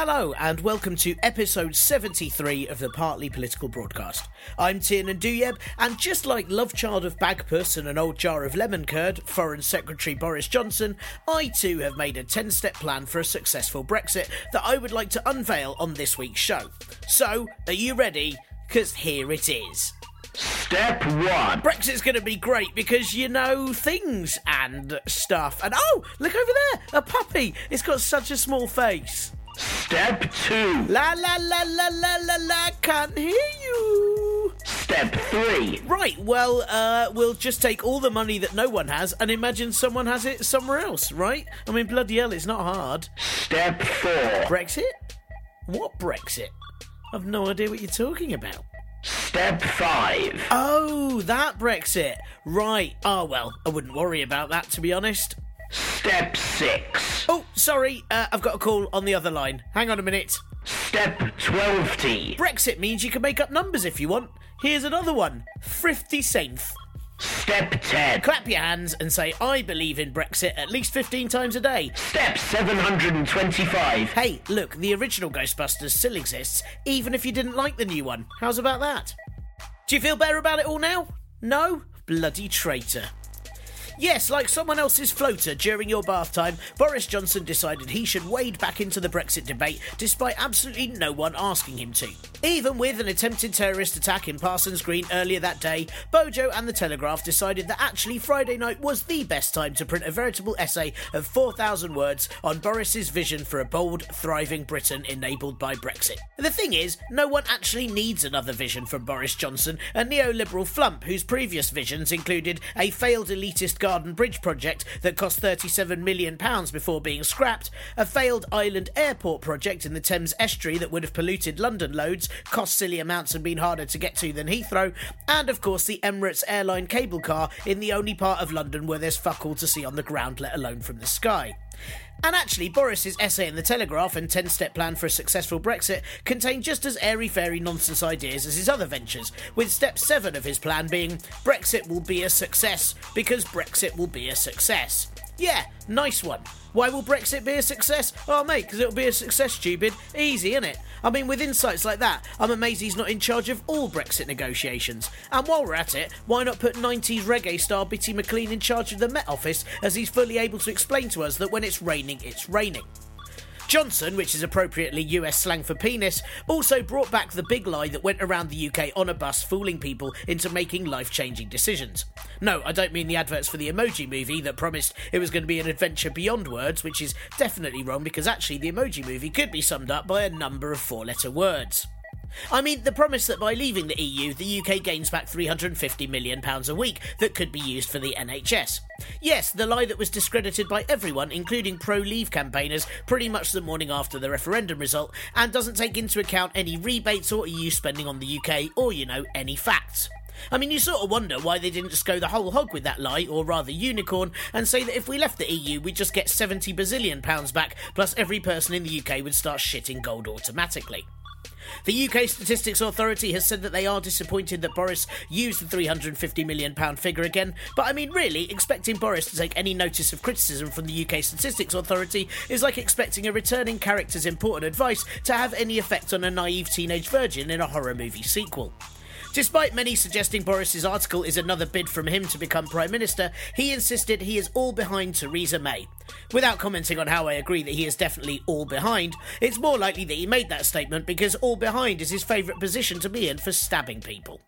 Hello, and welcome to episode 73 of the Partly Political Broadcast. I'm Tiernan Douieb, and just like love child of Bagpuss and an old jar of lemon curd, Foreign Secretary Boris Johnson, I too have made a 10 step plan for a successful Brexit that I would like to unveil on this week's show. So, are you ready? Because here it is. Step one. Brexit's going to be great because you know things and stuff. And oh, look over there, a puppy. It's got such a small face. Step two. La la la la la la la, can't hear you. Step three. Right, well, uh, we'll just take all the money that no one has and imagine someone has it somewhere else, right? I mean, bloody hell, it's not hard. Step four. Brexit? What Brexit? I've no idea what you're talking about. Step five. Oh, that Brexit. Right. Oh, well, I wouldn't worry about that, to be honest. Step six. Oh, sorry, uh, I've got a call on the other line. Hang on a minute. Step 12T. Brexit means you can make up numbers if you want. Here's another one 50 cents. Step 10. Clap your hands and say, I believe in Brexit at least 15 times a day. Step 725. Hey, look, the original Ghostbusters still exists, even if you didn't like the new one. How's about that? Do you feel better about it all now? No? Bloody traitor. Yes, like someone else's floater during your bath time, Boris Johnson decided he should wade back into the Brexit debate despite absolutely no one asking him to. Even with an attempted terrorist attack in Parsons Green earlier that day, Bojo and The Telegraph decided that actually Friday night was the best time to print a veritable essay of 4,000 words on Boris's vision for a bold, thriving Britain enabled by Brexit. The thing is, no one actually needs another vision from Boris Johnson, a neoliberal flump whose previous visions included a failed elitist Garden Bridge project that cost £37 million before being scrapped, a failed island airport project in the Thames estuary that would have polluted London loads, cost silly amounts and been harder to get to than Heathrow, and of course the Emirates airline cable car in the only part of London where there's fuck all to see on the ground, let alone from the sky. And actually, Boris's essay in the Telegraph and 10 step plan for a successful Brexit contain just as airy fairy nonsense ideas as his other ventures, with step 7 of his plan being Brexit will be a success because Brexit will be a success. Yeah, nice one. Why will Brexit be a success? Oh, mate, because it'll be a success, stupid. Easy, innit? I mean, with insights like that, I'm amazed he's not in charge of all Brexit negotiations. And while we're at it, why not put 90s reggae star Bitty McLean in charge of the Met Office, as he's fully able to explain to us that when it's raining, it's raining. Johnson, which is appropriately US slang for penis, also brought back the big lie that went around the UK on a bus fooling people into making life changing decisions. No, I don't mean the adverts for the emoji movie that promised it was going to be an adventure beyond words, which is definitely wrong because actually the emoji movie could be summed up by a number of four letter words. I mean, the promise that by leaving the EU, the UK gains back £350 million a week that could be used for the NHS. Yes, the lie that was discredited by everyone, including pro leave campaigners, pretty much the morning after the referendum result, and doesn't take into account any rebates or EU spending on the UK or, you know, any facts. I mean, you sort of wonder why they didn't just go the whole hog with that lie, or rather unicorn, and say that if we left the EU, we'd just get 70 bazillion pounds back, plus every person in the UK would start shitting gold automatically. The UK Statistics Authority has said that they are disappointed that Boris used the £350 million figure again, but I mean, really, expecting Boris to take any notice of criticism from the UK Statistics Authority is like expecting a returning character's important advice to have any effect on a naive teenage virgin in a horror movie sequel. Despite many suggesting Boris's article is another bid from him to become Prime Minister, he insisted he is all behind Theresa May. Without commenting on how I agree that he is definitely all behind, it's more likely that he made that statement because all behind is his favourite position to be in for stabbing people.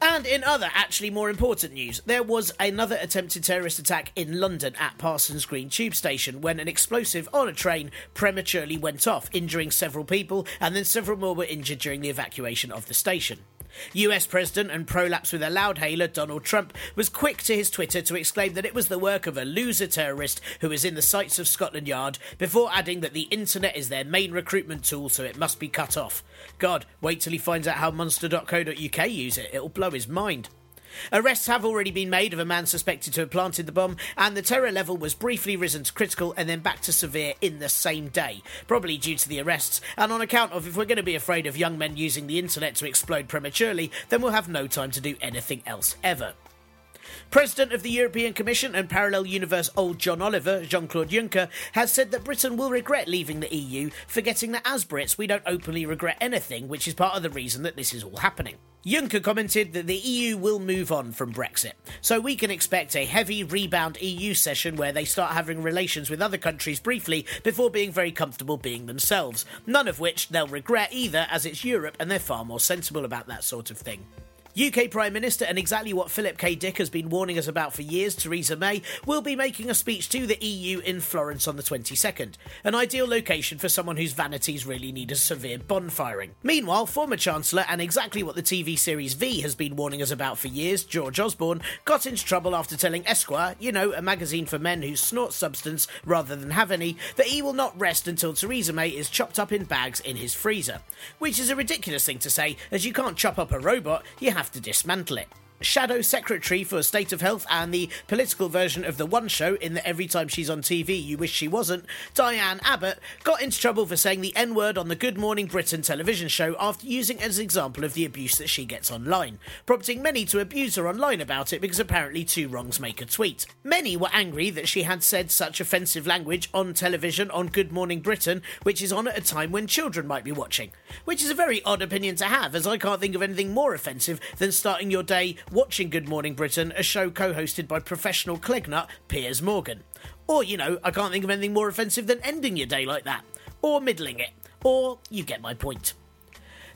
And in other, actually more important news, there was another attempted terrorist attack in London at Parsons Green Tube Station when an explosive on a train prematurely went off, injuring several people, and then several more were injured during the evacuation of the station. US President and prolapse with a loudhailer Donald Trump was quick to his Twitter to exclaim that it was the work of a loser terrorist who is in the sights of Scotland Yard, before adding that the internet is their main recruitment tool, so it must be cut off. God, wait till he finds out how monster.co.uk use it, it'll blow his mind. Arrests have already been made of a man suspected to have planted the bomb, and the terror level was briefly risen to critical and then back to severe in the same day, probably due to the arrests, and on account of if we're going to be afraid of young men using the internet to explode prematurely, then we'll have no time to do anything else ever. President of the European Commission and parallel universe old John Oliver, Jean Claude Juncker, has said that Britain will regret leaving the EU, forgetting that as Brits we don't openly regret anything, which is part of the reason that this is all happening. Juncker commented that the EU will move on from Brexit, so we can expect a heavy rebound EU session where they start having relations with other countries briefly before being very comfortable being themselves, none of which they'll regret either, as it's Europe and they're far more sensible about that sort of thing. UK Prime Minister and exactly what Philip K. Dick has been warning us about for years, Theresa May, will be making a speech to the EU in Florence on the 22nd, an ideal location for someone whose vanities really need a severe bonfiring. Meanwhile, former Chancellor and exactly what the TV series V has been warning us about for years, George Osborne, got into trouble after telling Esquire, you know, a magazine for men who snort substance rather than have any, that he will not rest until Theresa May is chopped up in bags in his freezer. Which is a ridiculous thing to say, as you can't chop up a robot, you have have to dismantle it. Shadow Secretary for State of Health and the political version of the One Show, in that every time she's on TV you wish she wasn't, Diane Abbott got into trouble for saying the N word on the Good Morning Britain television show after using as an example of the abuse that she gets online, prompting many to abuse her online about it because apparently two wrongs make a tweet. Many were angry that she had said such offensive language on television on Good Morning Britain, which is on at a time when children might be watching. Which is a very odd opinion to have, as I can't think of anything more offensive than starting your day watching Good Morning Britain, a show co hosted by professional Clegnut Piers Morgan. Or, you know, I can't think of anything more offensive than ending your day like that. Or middling it. Or, you get my point.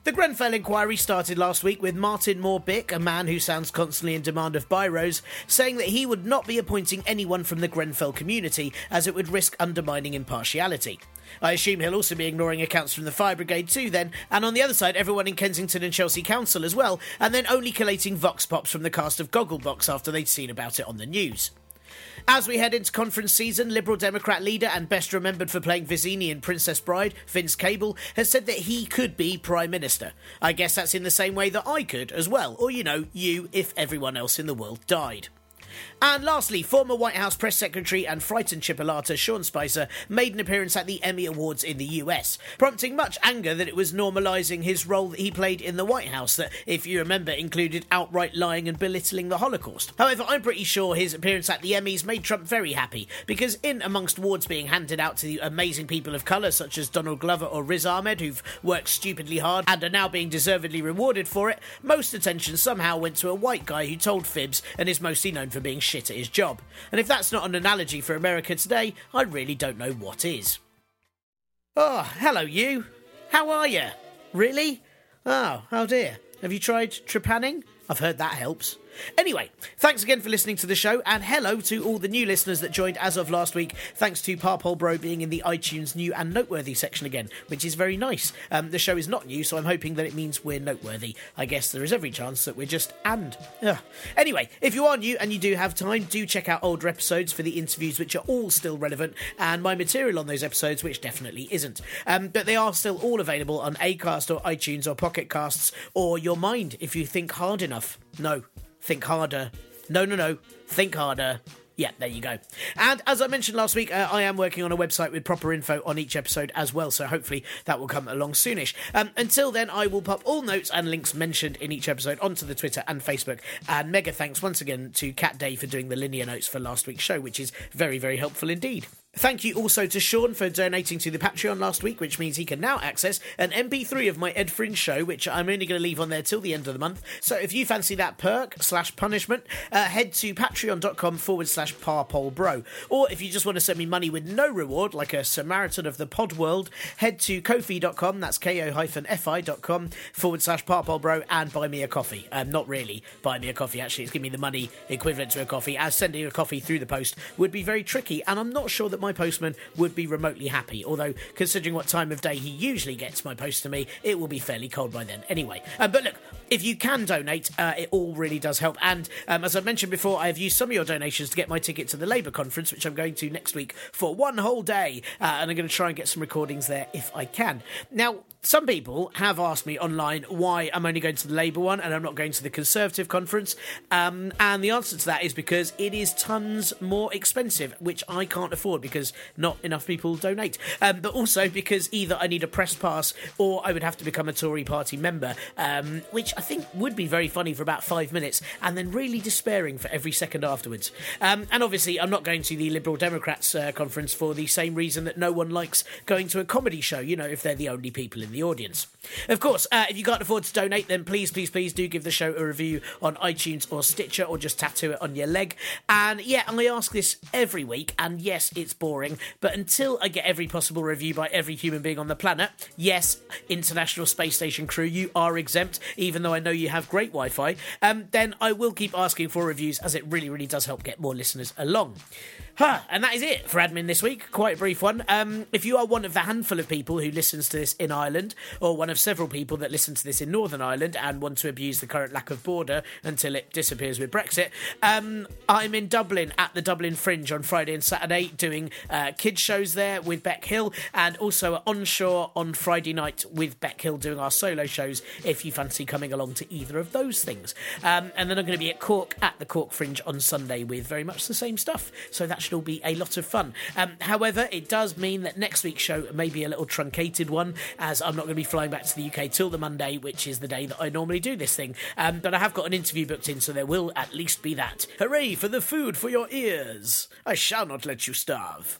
The Grenfell inquiry started last week with Martin Moore-Bick, a man who sounds constantly in demand of biros, saying that he would not be appointing anyone from the Grenfell community as it would risk undermining impartiality. I assume he'll also be ignoring accounts from the fire brigade too, then, and on the other side, everyone in Kensington and Chelsea Council as well, and then only collating vox pops from the cast of Gogglebox after they'd seen about it on the news. As we head into conference season, Liberal Democrat leader and best remembered for playing Vizzini in Princess Bride, Vince Cable, has said that he could be Prime Minister. I guess that's in the same way that I could as well, or you know, you if everyone else in the world died. And lastly, former White House press secretary and frightened chipolata Sean Spicer made an appearance at the Emmy Awards in the US, prompting much anger that it was normalising his role that he played in the White House, that, if you remember, included outright lying and belittling the Holocaust. However, I'm pretty sure his appearance at the Emmys made Trump very happy, because in amongst awards being handed out to the amazing people of colour such as Donald Glover or Riz Ahmed, who've worked stupidly hard and are now being deservedly rewarded for it, most attention somehow went to a white guy who told fibs and is mostly known for being shit at his job. And if that's not an analogy for America today, I really don't know what is. Oh, hello, you. How are you? Really? Oh, oh dear. Have you tried trepanning? I've heard that helps. Anyway, thanks again for listening to the show, and hello to all the new listeners that joined as of last week, thanks to Parpole Bro being in the iTunes new and noteworthy section again, which is very nice. Um, the show is not new, so I'm hoping that it means we're noteworthy. I guess there is every chance that we're just and. Ugh. Anyway, if you are new and you do have time, do check out older episodes for the interviews, which are all still relevant, and my material on those episodes, which definitely isn't. Um, but they are still all available on Acast or iTunes or Pocket Casts or your mind if you think hard enough. No, Think harder. No, no, no. Think harder. Yeah, there you go. And as I mentioned last week, uh, I am working on a website with proper info on each episode as well, so hopefully that will come along soonish. Um, until then, I will pop all notes and links mentioned in each episode onto the Twitter and Facebook. And mega thanks once again to Cat Day for doing the linear notes for last week's show, which is very, very helpful indeed. Thank you also to Sean for donating to the Patreon last week, which means he can now access an MP3 of my Ed Fringe show, which I'm only going to leave on there till the end of the month. So if you fancy that perk slash punishment, uh, head to patreon.com forward slash parpolbro. Or if you just want to send me money with no reward, like a Samaritan of the pod world, head to kofi.com, that's ko-fi.com forward slash parpolbro and buy me a coffee. Um, not really buy me a coffee, actually. It's give me the money equivalent to a coffee, as sending a coffee through the post would be very tricky. And I'm not sure that my postman would be remotely happy. Although, considering what time of day he usually gets my post to me, it will be fairly cold by then anyway. Um, but look, if you can donate, uh, it all really does help. And um, as I mentioned before, I have used some of your donations to get my ticket to the Labour conference, which I'm going to next week for one whole day. Uh, and I'm going to try and get some recordings there if I can. Now, some people have asked me online why I'm only going to the Labour one and I'm not going to the Conservative conference. Um, and the answer to that is because it is tons more expensive, which I can't afford because not enough people donate. Um, but also because either I need a press pass or I would have to become a Tory party member, um, which I think would be very funny for about five minutes and then really despairing for every second afterwards. Um, and obviously, I'm not going to the Liberal Democrats uh, conference for the same reason that no one likes going to a comedy show, you know, if they're the only people in the audience. Of course, uh, if you can't afford to donate, then please, please, please do give the show a review on iTunes or Stitcher or just tattoo it on your leg. And yeah, I ask this every week, and yes, it's boring, but until I get every possible review by every human being on the planet, yes, International Space Station crew, you are exempt, even though I know you have great Wi Fi, um, then I will keep asking for reviews as it really, really does help get more listeners along. Huh, and that is it for admin this week. Quite a brief one. Um, if you are one of the handful of people who listens to this in Ireland, or one of several people that listen to this in Northern Ireland and want to abuse the current lack of border until it disappears with Brexit, um, I'm in Dublin at the Dublin Fringe on Friday and Saturday doing uh, kids shows there with Beck Hill, and also Onshore on Friday night with Beck Hill doing our solo shows. If you fancy coming along to either of those things, um, and then I'm going to be at Cork at the Cork Fringe on Sunday with very much the same stuff. So that should all be a lot of fun. Um, however, it does mean that next week's show may be a little truncated one, as I'm not going to be flying back to the UK till the Monday, which is the day that I normally do this thing. Um, but I have got an interview booked in, so there will at least be that. Hooray for the food for your ears! I shall not let you starve.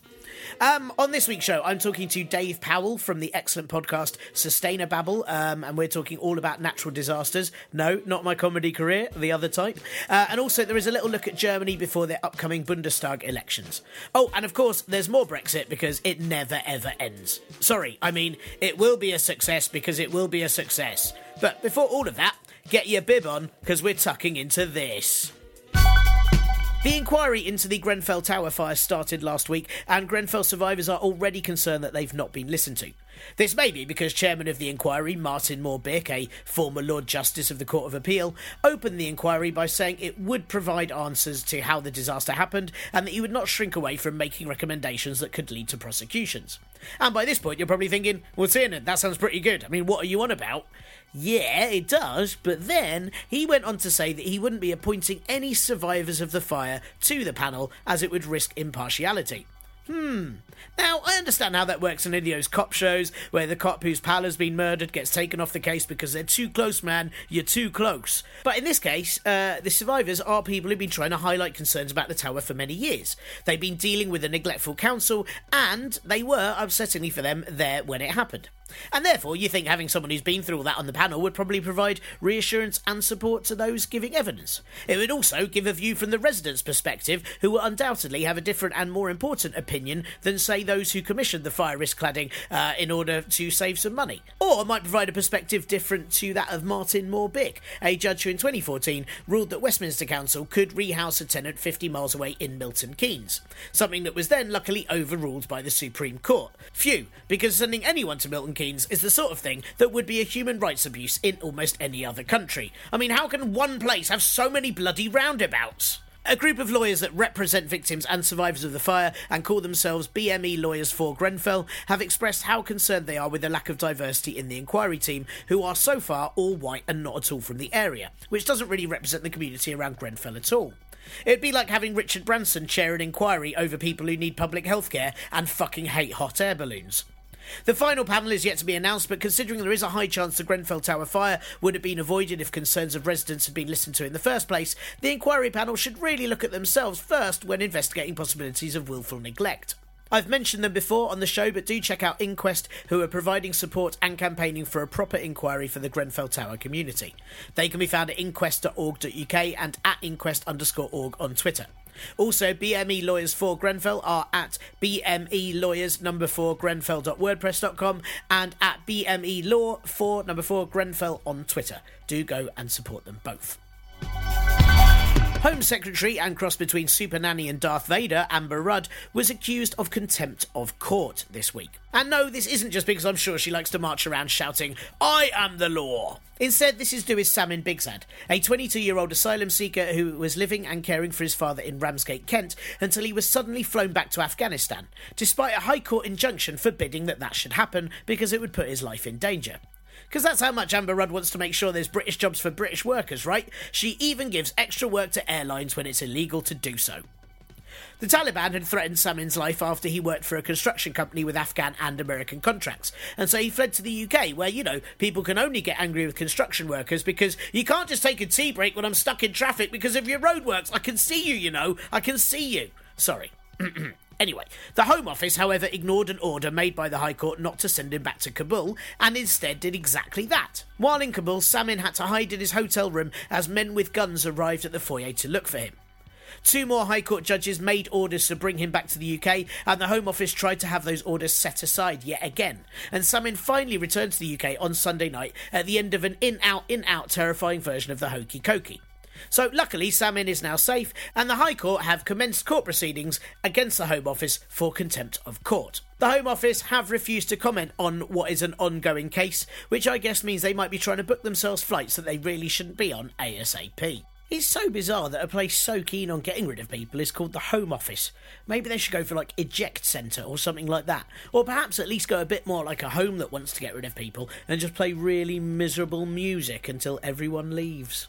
Um, on this week's show, I'm talking to Dave Powell from the excellent podcast Sustainababble, um, and we're talking all about natural disasters. No, not my comedy career, the other type. Uh, and also, there is a little look at Germany before their upcoming Bundestag elections. Oh, and of course, there's more Brexit because it never ever ends. Sorry, I mean, it will be a success because it will be a success. But before all of that, get your bib on because we're tucking into this. The inquiry into the Grenfell Tower fire started last week, and Grenfell survivors are already concerned that they've not been listened to. This may be because Chairman of the inquiry, Martin Moore-Bick, a former Lord Justice of the Court of Appeal, opened the inquiry by saying it would provide answers to how the disaster happened and that he would not shrink away from making recommendations that could lead to prosecutions. And by this point, you're probably thinking, well, Tiernan, that sounds pretty good. I mean, what are you on about? Yeah, it does, but then he went on to say that he wouldn't be appointing any survivors of the fire to the panel as it would risk impartiality. Hmm. Now, I understand how that works in any of those cop shows where the cop whose pal has been murdered gets taken off the case because they're too close, man. You're too close. But in this case, uh, the survivors are people who've been trying to highlight concerns about the tower for many years. They've been dealing with a neglectful council, and they were, upsettingly for them, there when it happened. And therefore, you think having someone who's been through all that on the panel would probably provide reassurance and support to those giving evidence. It would also give a view from the residents' perspective, who will undoubtedly have a different and more important opinion than, say, those who commissioned the fire risk cladding uh, in order to save some money. Or might provide a perspective different to that of Martin Moore-Bick, a judge who in 2014 ruled that Westminster Council could rehouse a tenant 50 miles away in Milton Keynes, something that was then luckily overruled by the Supreme Court. Phew, because sending anyone to Milton Keynes is the sort of thing that would be a human rights abuse in almost any other country. I mean, how can one place have so many bloody roundabouts? A group of lawyers that represent victims and survivors of the fire and call themselves BME Lawyers for Grenfell have expressed how concerned they are with the lack of diversity in the inquiry team, who are so far all white and not at all from the area, which doesn't really represent the community around Grenfell at all. It'd be like having Richard Branson chair an inquiry over people who need public health care and fucking hate hot air balloons. The final panel is yet to be announced, but considering there is a high chance the Grenfell Tower fire would have been avoided if concerns of residents had been listened to in the first place, the inquiry panel should really look at themselves first when investigating possibilities of willful neglect. I've mentioned them before on the show, but do check out Inquest, who are providing support and campaigning for a proper inquiry for the Grenfell Tower community. They can be found at inquest.org.uk and at inquest underscore org on Twitter. Also, BME Lawyers for Grenfell are at BME Lawyers number 4 Grenfell.wordpress.com and at BME Law for number 4 Grenfell on Twitter. Do go and support them both. Home Secretary and cross between Super Nanny and Darth Vader, Amber Rudd, was accused of contempt of court this week. And no, this isn't just because I'm sure she likes to march around shouting, I am the law. Instead, this is due to Samim Bigzad, a 22 year old asylum seeker who was living and caring for his father in Ramsgate, Kent, until he was suddenly flown back to Afghanistan, despite a High Court injunction forbidding that that should happen because it would put his life in danger. Because that's how much Amber Rudd wants to make sure there's British jobs for British workers, right? She even gives extra work to airlines when it's illegal to do so. The Taliban had threatened Samim's life after he worked for a construction company with Afghan and American contracts. And so he fled to the UK, where, you know, people can only get angry with construction workers because you can't just take a tea break when I'm stuck in traffic because of your roadworks. I can see you, you know. I can see you. Sorry. Anyway, the Home Office, however, ignored an order made by the High Court not to send him back to Kabul and instead did exactly that. While in Kabul, Samim had to hide in his hotel room as men with guns arrived at the foyer to look for him. Two more High Court judges made orders to bring him back to the UK, and the Home Office tried to have those orders set aside yet again. And Samim finally returned to the UK on Sunday night at the end of an in out, in out terrifying version of the Hokey Cokey. So, luckily, Samim is now safe, and the High Court have commenced court proceedings against the Home Office for contempt of court. The Home Office have refused to comment on what is an ongoing case, which I guess means they might be trying to book themselves flights that they really shouldn't be on ASAP. It's so bizarre that a place so keen on getting rid of people is called the Home Office. Maybe they should go for like Eject Centre or something like that. Or perhaps at least go a bit more like a home that wants to get rid of people and just play really miserable music until everyone leaves.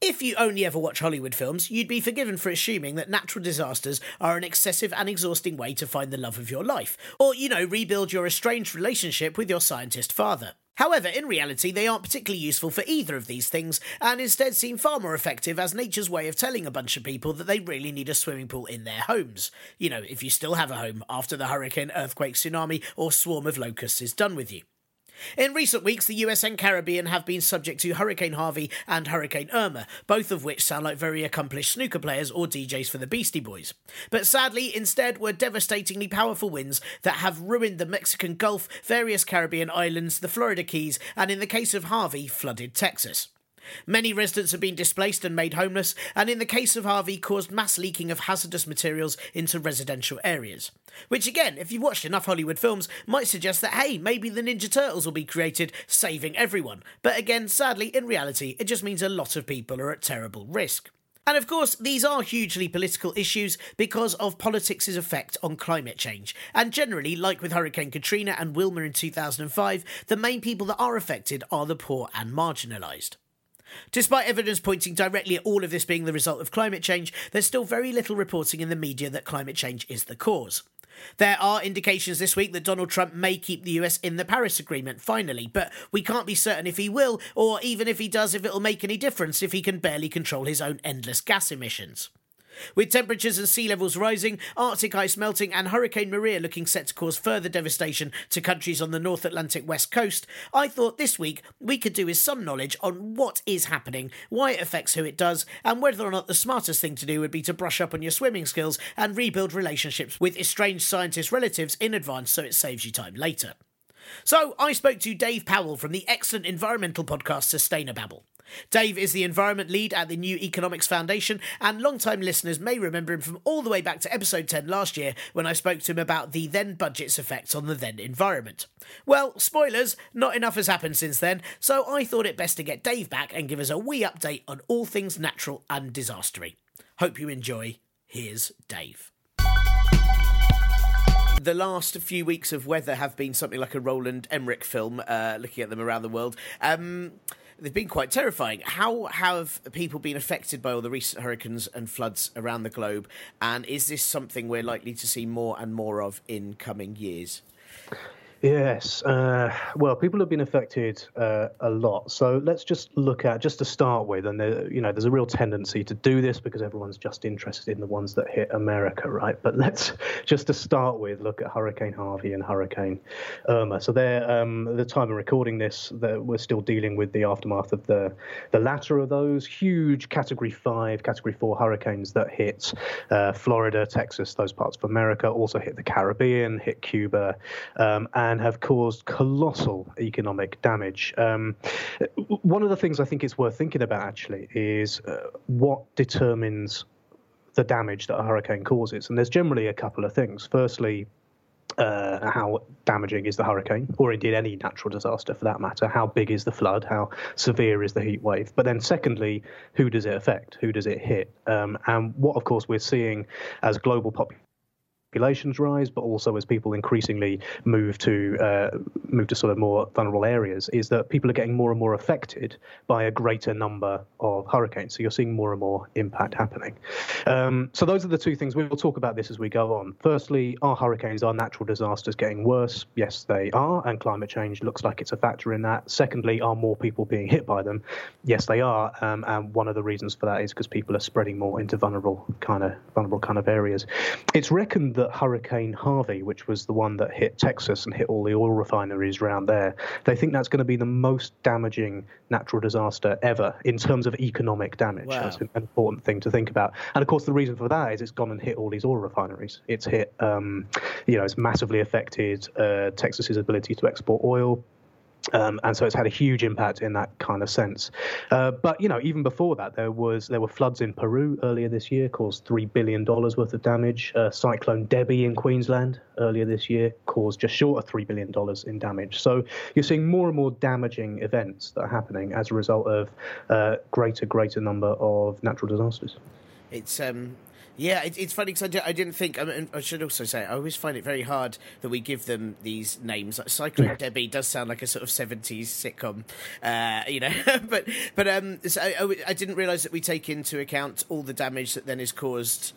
If you only ever watch Hollywood films, you'd be forgiven for assuming that natural disasters are an excessive and exhausting way to find the love of your life, or, you know, rebuild your estranged relationship with your scientist father. However, in reality, they aren't particularly useful for either of these things, and instead seem far more effective as nature's way of telling a bunch of people that they really need a swimming pool in their homes. You know, if you still have a home after the hurricane, earthquake, tsunami, or swarm of locusts is done with you. In recent weeks, the US and Caribbean have been subject to Hurricane Harvey and Hurricane Irma, both of which sound like very accomplished snooker players or DJs for the Beastie Boys. But sadly, instead, were devastatingly powerful winds that have ruined the Mexican Gulf, various Caribbean islands, the Florida Keys, and in the case of Harvey, flooded Texas. Many residents have been displaced and made homeless, and in the case of Harvey, caused mass leaking of hazardous materials into residential areas. Which, again, if you've watched enough Hollywood films, might suggest that, hey, maybe the Ninja Turtles will be created, saving everyone. But again, sadly, in reality, it just means a lot of people are at terrible risk. And of course, these are hugely political issues because of politics' effect on climate change. And generally, like with Hurricane Katrina and Wilma in 2005, the main people that are affected are the poor and marginalised. Despite evidence pointing directly at all of this being the result of climate change, there's still very little reporting in the media that climate change is the cause. There are indications this week that Donald Trump may keep the US in the Paris Agreement finally, but we can't be certain if he will, or even if he does, if it'll make any difference if he can barely control his own endless gas emissions. With temperatures and sea levels rising, Arctic ice melting, and Hurricane Maria looking set to cause further devastation to countries on the North Atlantic west coast, I thought this week we could do with some knowledge on what is happening, why it affects who it does, and whether or not the smartest thing to do would be to brush up on your swimming skills and rebuild relationships with estranged scientist relatives in advance so it saves you time later. So I spoke to Dave Powell from the excellent environmental podcast Sustainababble. Dave is the environment lead at the New Economics Foundation, and long-time listeners may remember him from all the way back to episode 10 last year when I spoke to him about the then budget's effects on the then environment. Well, spoilers, not enough has happened since then, so I thought it best to get Dave back and give us a wee update on all things natural and disastery. Hope you enjoy. Here's Dave. The last few weeks of weather have been something like a Roland Emmerich film, uh, looking at them around the world. Um, they've been quite terrifying. How have people been affected by all the recent hurricanes and floods around the globe? And is this something we're likely to see more and more of in coming years? Yes. Uh, well, people have been affected uh, a lot. So let's just look at just to start with, and you know, there's a real tendency to do this because everyone's just interested in the ones that hit America, right? But let's just to start with look at Hurricane Harvey and Hurricane Irma. So they're um, the time of recording this, we're still dealing with the aftermath of the the latter of those huge Category Five, Category Four hurricanes that hit uh, Florida, Texas, those parts of America, also hit the Caribbean, hit Cuba, um, and and have caused colossal economic damage. Um, one of the things I think it's worth thinking about actually is uh, what determines the damage that a hurricane causes. And there's generally a couple of things. Firstly, uh, how damaging is the hurricane, or indeed any natural disaster for that matter? How big is the flood? How severe is the heat wave? But then, secondly, who does it affect? Who does it hit? Um, and what, of course, we're seeing as global population populations rise, but also as people increasingly move to uh, move to sort of more vulnerable areas, is that people are getting more and more affected by a greater number of hurricanes. So you're seeing more and more impact happening. Um, so those are the two things. We'll talk about this as we go on. Firstly, are hurricanes, are natural disasters getting worse? Yes, they are, and climate change looks like it's a factor in that. Secondly, are more people being hit by them? Yes, they are, um, and one of the reasons for that is because people are spreading more into vulnerable kind of vulnerable kind of areas. It's reckoned that Hurricane Harvey, which was the one that hit Texas and hit all the oil refineries around there, they think that's going to be the most damaging natural disaster ever in terms of economic damage. Wow. That's an important thing to think about. And of course, the reason for that is it's gone and hit all these oil refineries. It's hit, um, you know, it's massively affected uh, Texas's ability to export oil. Um, and so it's had a huge impact in that kind of sense. Uh, but you know, even before that, there was there were floods in Peru earlier this year, caused three billion dollars worth of damage. Uh, Cyclone Debbie in Queensland earlier this year caused just short of three billion dollars in damage. So you're seeing more and more damaging events that are happening as a result of uh, greater greater number of natural disasters. It's um, yeah, it, it's funny because I, I, didn't think. I, mean, I, should also say I always find it very hard that we give them these names. Like Cyclone Debbie does sound like a sort of seventies sitcom, uh, you know. but but um, so I, I didn't realise that we take into account all the damage that then is caused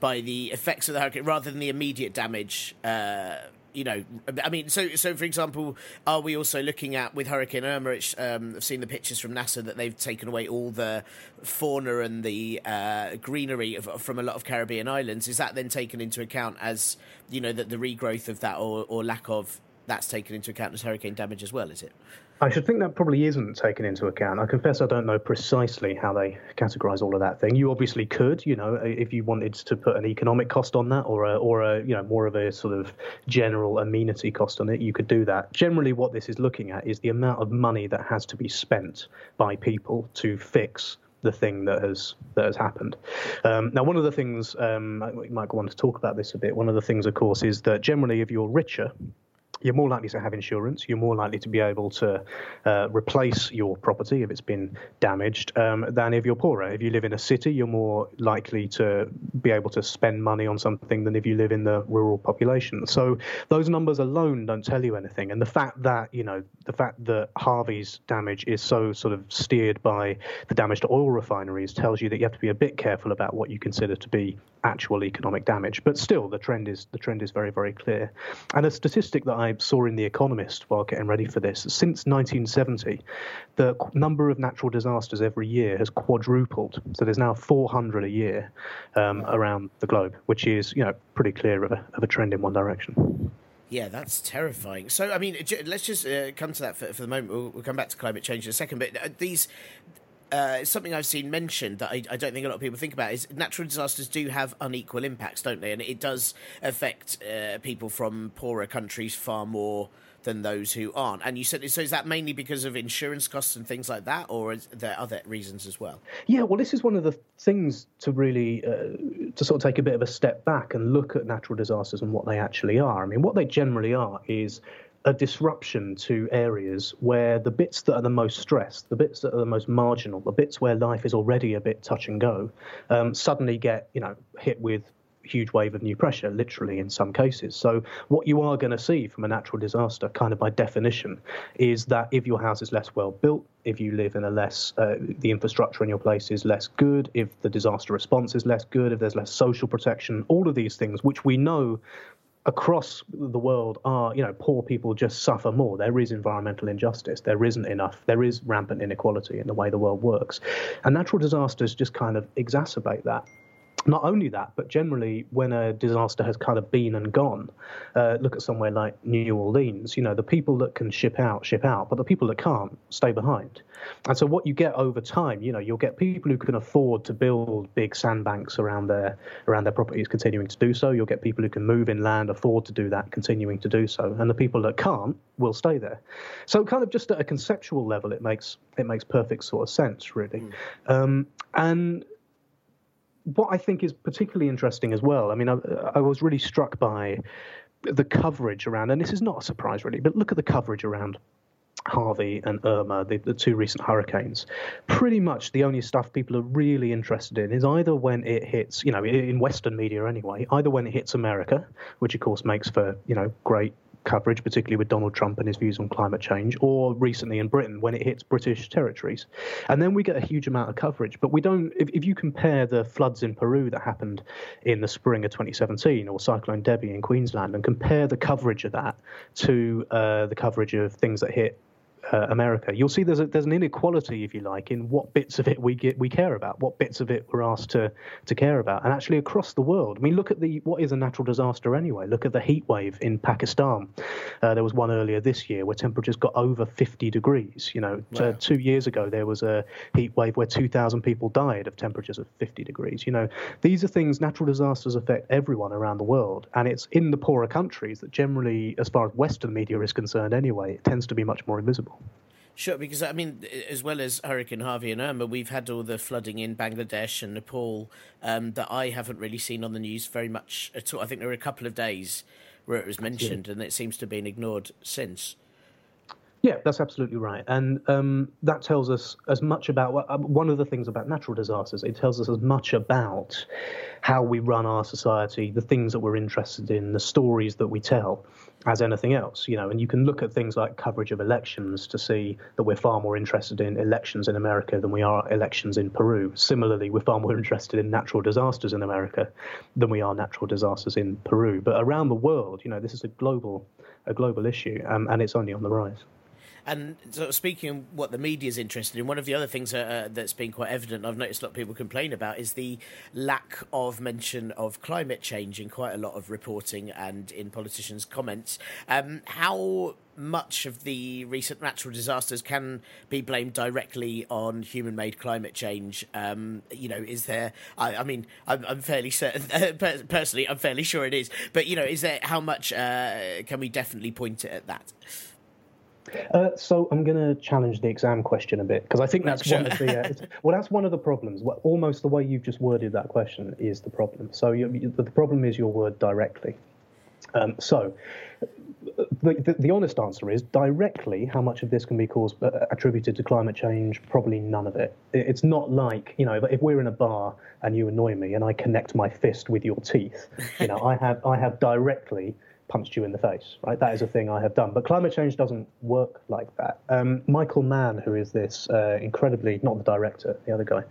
by the effects of the hurricane rather than the immediate damage. Uh, you know, I mean, so so for example, are we also looking at with Hurricane Irma? Um, I've seen the pictures from NASA that they've taken away all the fauna and the uh, greenery of, from a lot of Caribbean islands. Is that then taken into account as you know that the regrowth of that or, or lack of that's taken into account as hurricane damage as well? Is it? I should think that probably isn't taken into account. I confess I don't know precisely how they categorize all of that thing. You obviously could, you know, if you wanted to put an economic cost on that or a, or a, you know, more of a sort of general amenity cost on it, you could do that. Generally, what this is looking at is the amount of money that has to be spent by people to fix the thing that has that has happened. Um, now, one of the things um, we might on to talk about this a bit. One of the things, of course, is that generally, if you're richer, you're more likely to have insurance. You're more likely to be able to uh, replace your property if it's been damaged um, than if you're poorer. If you live in a city, you're more likely to be able to spend money on something than if you live in the rural population. So those numbers alone don't tell you anything. And the fact that you know the fact that Harvey's damage is so sort of steered by the damage to oil refineries tells you that you have to be a bit careful about what you consider to be actual economic damage. But still, the trend is the trend is very very clear. And a statistic that I saw in The Economist while getting ready for this. Since 1970, the number of natural disasters every year has quadrupled. So there's now 400 a year um, around the globe, which is you know pretty clear of a, of a trend in one direction. Yeah, that's terrifying. So, I mean, let's just uh, come to that for, for the moment. We'll, we'll, come back to climate change in a second. But uh, these uh, something I've seen mentioned that I, I, don't think a lot of people think about is natural disasters do have unequal impacts, don't they? And it does affect uh, people from poorer countries far more than those who aren't. And you said so. Is that mainly because of insurance costs and things like that, or is there other reasons as well? Yeah, well, this is one of the things to really uh, to sort of take a bit of a step back and look at natural disasters and what they actually are. I mean, what they generally are is a disruption to areas where the bits that are the most stressed, the bits that are the most marginal, the bits where life is already a bit touch and go, um, suddenly get you know hit with huge wave of new pressure, literally in some cases. So, what you are going to see from a natural disaster, kind of by definition, is that if your house is less well built, if you live in a less, uh, the infrastructure in your place is less good, if the disaster response is less good, if there's less social protection, all of these things, which we know across the world are, you know, poor people just suffer more. There is environmental injustice. There isn't enough. There is rampant inequality in the way the world works. And natural disasters just kind of exacerbate that not only that, but generally, when a disaster has kind of been and gone, uh, look at somewhere like New Orleans. You know, the people that can ship out, ship out, but the people that can't stay behind. And so, what you get over time, you know, you'll get people who can afford to build big sandbanks around their around their properties, continuing to do so. You'll get people who can move inland, afford to do that, continuing to do so, and the people that can't will stay there. So, kind of just at a conceptual level, it makes it makes perfect sort of sense, really. Mm. Um, and what I think is particularly interesting as well, I mean, I, I, was really struck by the coverage around, and this is not a surprise really, but look at the coverage around Harvey and Irma, the, the two recent hurricanes. Pretty much the only stuff people are really interested in is either when it hits, you know, in Western media anyway, either when it hits America, which of course makes for, you know, great coverage, particularly with Donald Trump and his views on climate change, or recently in Britain when it hits British territories. And then we get a huge amount of coverage. But we don't, if, if you compare the floods in Peru that happened in the spring of 2017 or Cyclone Debbie in Queensland and compare the coverage of that to uh, the coverage of things that hit uh, America, you'll see there's a, there's an inequality, if you like, in what bits of it we get we care about, what bits of it we're asked to to care about, and actually across the world. I mean, look at the what is a natural disaster anyway. Look at the heat wave in Pakistan. Uh, there was one earlier this year where temperatures got over 50 degrees. You know, wow. two years ago there was a heat wave where 2,000 people died of temperatures of 50 degrees. You know, these are things natural disasters affect everyone around the world, and it's in the poorer countries that generally, as far as Western media is concerned, anyway, it tends to be much more invisible. Sure, because I mean, as well as Hurricane Harvey and Irma, we've had all the flooding in Bangladesh and Nepal um, that I haven't really seen on the news very much at all. I think there were a couple of days where it was mentioned, and it seems to have been ignored since. Yeah, that's absolutely right. And um, that tells us as much about uh, one of the things about natural disasters. It tells us as much about how we run our society, the things that we're interested in, the stories that we tell, as anything else. You know, and you can look at things like coverage of elections to see that we're far more interested in elections in America than we are elections in Peru. Similarly, we're far more interested in natural disasters in America than we are natural disasters in Peru. But around the world, you know, this is a global a global issue, um, and it's only on the rise. And so speaking of what the media is interested in, one of the other things uh, that's been quite evident, I've noticed a lot of people complain about, is the lack of mention of climate change in quite a lot of reporting and in politicians' comments. Um, how much of the recent natural disasters can be blamed directly on human-made climate change. Um, you know, is there? I, I mean, I'm, I'm, fairly certain. personally, I'm fairly sure it is. But you know, is there? How much uh, can we definitely point it at that? Uh, so I'm going to challenge the exam question a bit because I think that's one of the uh, well, that's one of the problems. Almost the way you've just worded that question is the problem. So you, the problem is your word directly. Um, so the, the, the, honest answer is directly how much of this can be caused uh, attributed to climate change probably none of it it's not like you know if we're in a bar and you annoy me and i connect my fist with your teeth you know i have i have directly punched you in the face, right? That is a thing I have done. But climate change doesn't work like that. Um, Michael Mann, who is this uh, incredibly, not the director, the other guy,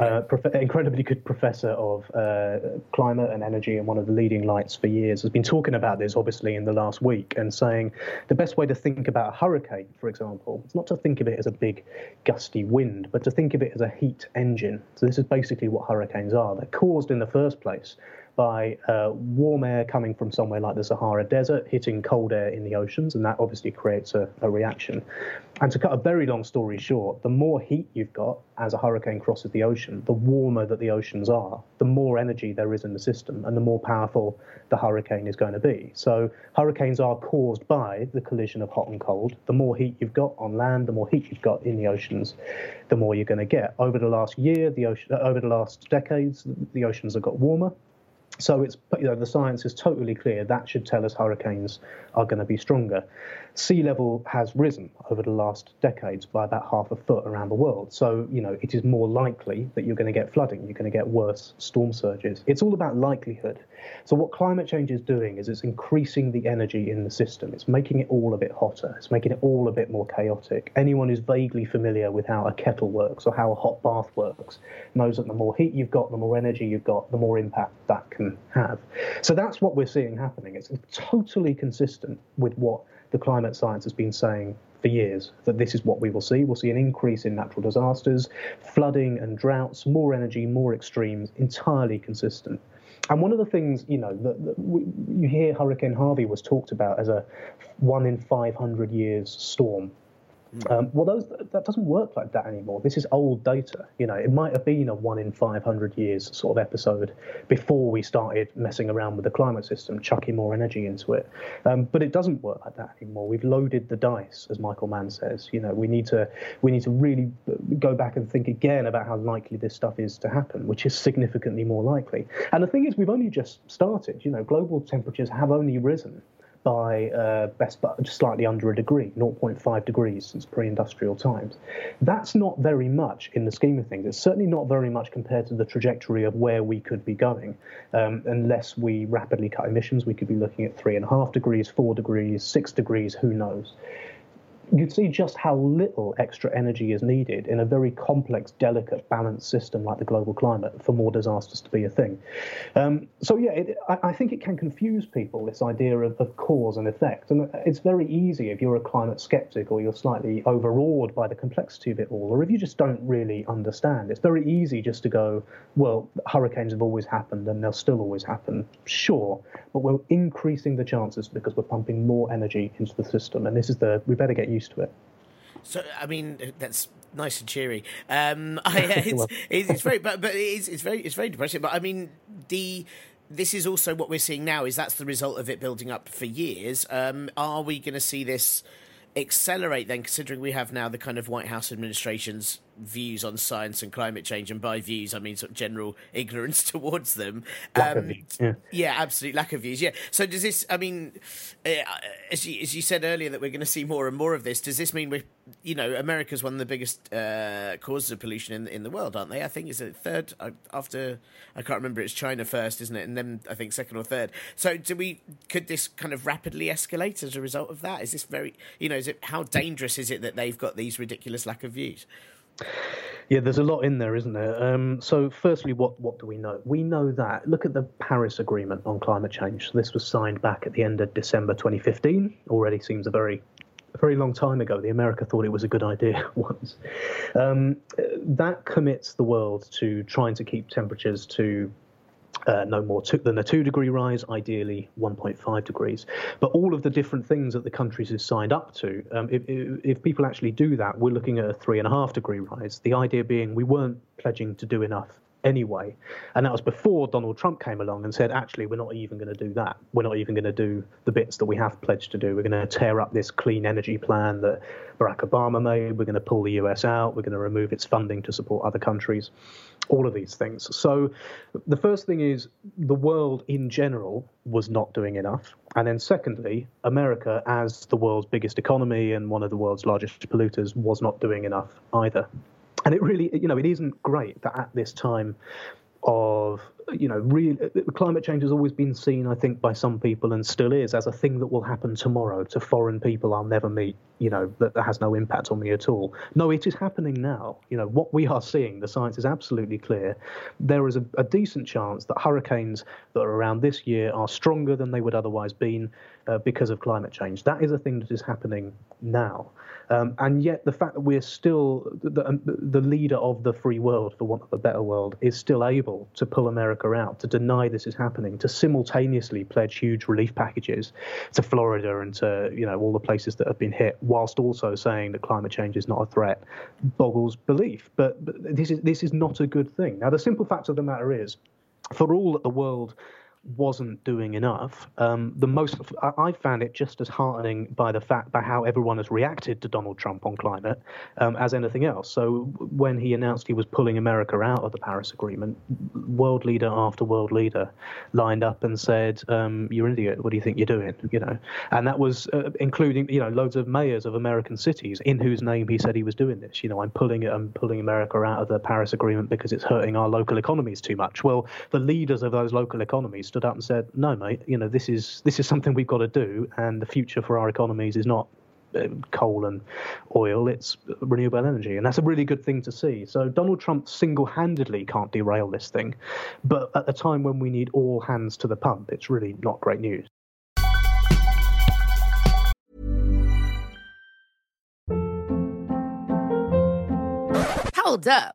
uh, prof- incredibly good professor of uh, climate and energy and one of the leading lights for years, has been talking about this obviously in the last week and saying the best way to think about a hurricane, for example, is not to think of it as a big gusty wind, but to think of it as a heat engine. So this is basically what hurricanes are. They're caused in the first place by uh, warm air coming from somewhere like the Sahara Desert hitting cold air in the oceans, and that obviously creates a, a, reaction. And to cut a very long story short, the more heat you've got as a hurricane crosses the ocean, the warmer that the oceans are, the more energy there is in the system, and the more powerful the hurricane is going to be. So hurricanes are caused by the collision of hot and cold. The more heat you've got on land, the more heat you've got in the oceans, the more you're going to get. Over the last year, the ocean, over the last decades, the oceans have got warmer So it's you know the science is totally clear. That should tell us hurricanes are going to be stronger. Sea level has risen over the last decades by about half a foot around the world. So you know it is more likely that you're going to get flooding. You're going to get worse storm surges. It's all about likelihood. So what climate change is doing is it's increasing the energy in the system. It's making it all a bit hotter. It's making it all a bit more chaotic. Anyone who's vaguely familiar with how a kettle works or how a hot bath works knows that the more heat you've got, the more energy you've got, the more impact that can have. So that's what we're seeing happening. It's totally consistent with what the climate science has been saying for years that this is what we will see. We'll see an increase in natural disasters, flooding and droughts, more energy, more extremes, entirely consistent. And one of the things, you know, that, that we, you hear Hurricane Harvey was talked about as a one in 500 years storm. Um, well, those, that doesn't work like that anymore. This is old data. You know, it might have been a one in 500 years sort of episode before we started messing around with the climate system, chucking more energy into it. Um, but it doesn't work like that anymore. We've loaded the dice, as Michael Mann says. You know, we need to we need to really go back and think again about how likely this stuff is to happen, which is significantly more likely. And the thing is, we've only just started. You know, global temperatures have only risen by uh, best but just slightly under a degree, 0.5 degrees since pre-industrial times. That's not very much in the scheme of things. It's certainly not very much compared to the trajectory of where we could be going. Um, unless we rapidly cut emissions, we could be looking at three and a half degrees, four degrees, six degrees, who knows you'd see just how little extra energy is needed in a very complex, delicate, balanced system like the global climate for more disasters to be a thing. Um, so, yeah, it, I, I, think it can confuse people, this idea of, of, cause and effect. And it's very easy if you're a climate skeptic or you're slightly overawed by the complexity of it all, or if you just don't really understand. It's very easy just to go, well, hurricanes have always happened and they'll still always happen. Sure, but we're increasing the chances because we're pumping more energy into the system. And this is the, we better get to it. So, I mean, that's nice and cheery. Um, I, it's, it's, very, but, but it's, it's very, it's very depressing. But I mean, the this is also what we're seeing now. Is that's the result of it building up for years? Um, are we going to see this accelerate then, considering we have now the kind of White House administration's views on science and climate change, and by views I mean sort of general ignorance towards them. Um, yeah. yeah, absolute lack of views. Yeah. So does this? I mean, uh, as you as you said earlier that we're going to see more and more of this. Does this mean we're you know, America's one of the biggest uh, causes of pollution in in the world, aren't they? I think it's it third after I can't remember. It's China first, isn't it? And then I think second or third. So do we? Could this kind of rapidly escalate as a result of that? Is this very? You know, is it how dangerous is it that they've got these ridiculous lack of views? Yeah, there's a lot in there, isn't there? Um, so, firstly, what, what do we know? We know that. Look at the Paris Agreement on climate change. This was signed back at the end of December 2015. Already seems a very very long time ago. The America thought it was a good idea once. Um, that commits the world to trying to keep temperatures to uh, no more than a two degree rise, ideally 1.5 degrees. But all of the different things that the countries have signed up to, um, if, if, people actually do that, we're looking at a three and a half degree rise. The idea being we weren't pledging to do enough anyway. And that was before Donald Trump came along and said, actually, we're not even going to do that. We're not even going to do the bits that we have pledged to do. We're going to tear up this clean energy plan that Barack Obama made. We're going to pull the US out. We're going to remove its funding to support other countries. All of these things. So the first thing is the world in general was not doing enough. And then secondly, America, as the world's biggest economy and one of the world's largest polluters, was not doing enough either. And it really, you know, it isn't great that at this time of you know, real climate change has always been seen, I think, by some people and still is as a thing that will happen tomorrow to foreign people I'll never meet. You know, that, that has no impact on me at all. No, it is happening now. You know, what we are seeing, the science is absolutely clear. There is a, a decent chance that hurricanes that are around this year are stronger than they would otherwise been uh, because of climate change. That is a thing that is happening now. Um, and yet, the fact that we're still the, um, the leader of the free world, for want of a better world, is still able to pull America out, to deny this is happening, to simultaneously pledge huge relief packages to Florida and to you know all the places that have been hit, whilst also saying that climate change is not a threat, boggles belief. But, but this is this is not a good thing. Now, the simple fact of the matter is, for all that the world wasn't doing enough. Um, the most I found it just as heartening by the fact by how everyone has reacted to Donald Trump on climate um, as anything else. So when he announced he was pulling America out of the Paris Agreement, world leader after world leader lined up and said, um, "You're an idiot. What do you think you're doing?" You know, and that was uh, including you know loads of mayors of American cities in whose name he said he was doing this. You know, I'm pulling it. I'm pulling America out of the Paris Agreement because it's hurting our local economies too much. Well, the leaders of those local economies stood up and said, "No, mate. You know, this is this is something we've got to do, and the future for our economies is not." uh, Coal and oil, it's renewable energy. And that's a really good thing to see. So, Donald Trump single handedly can't derail this thing. But at a time when we need all hands to the pump, it's really not great news. Hold up.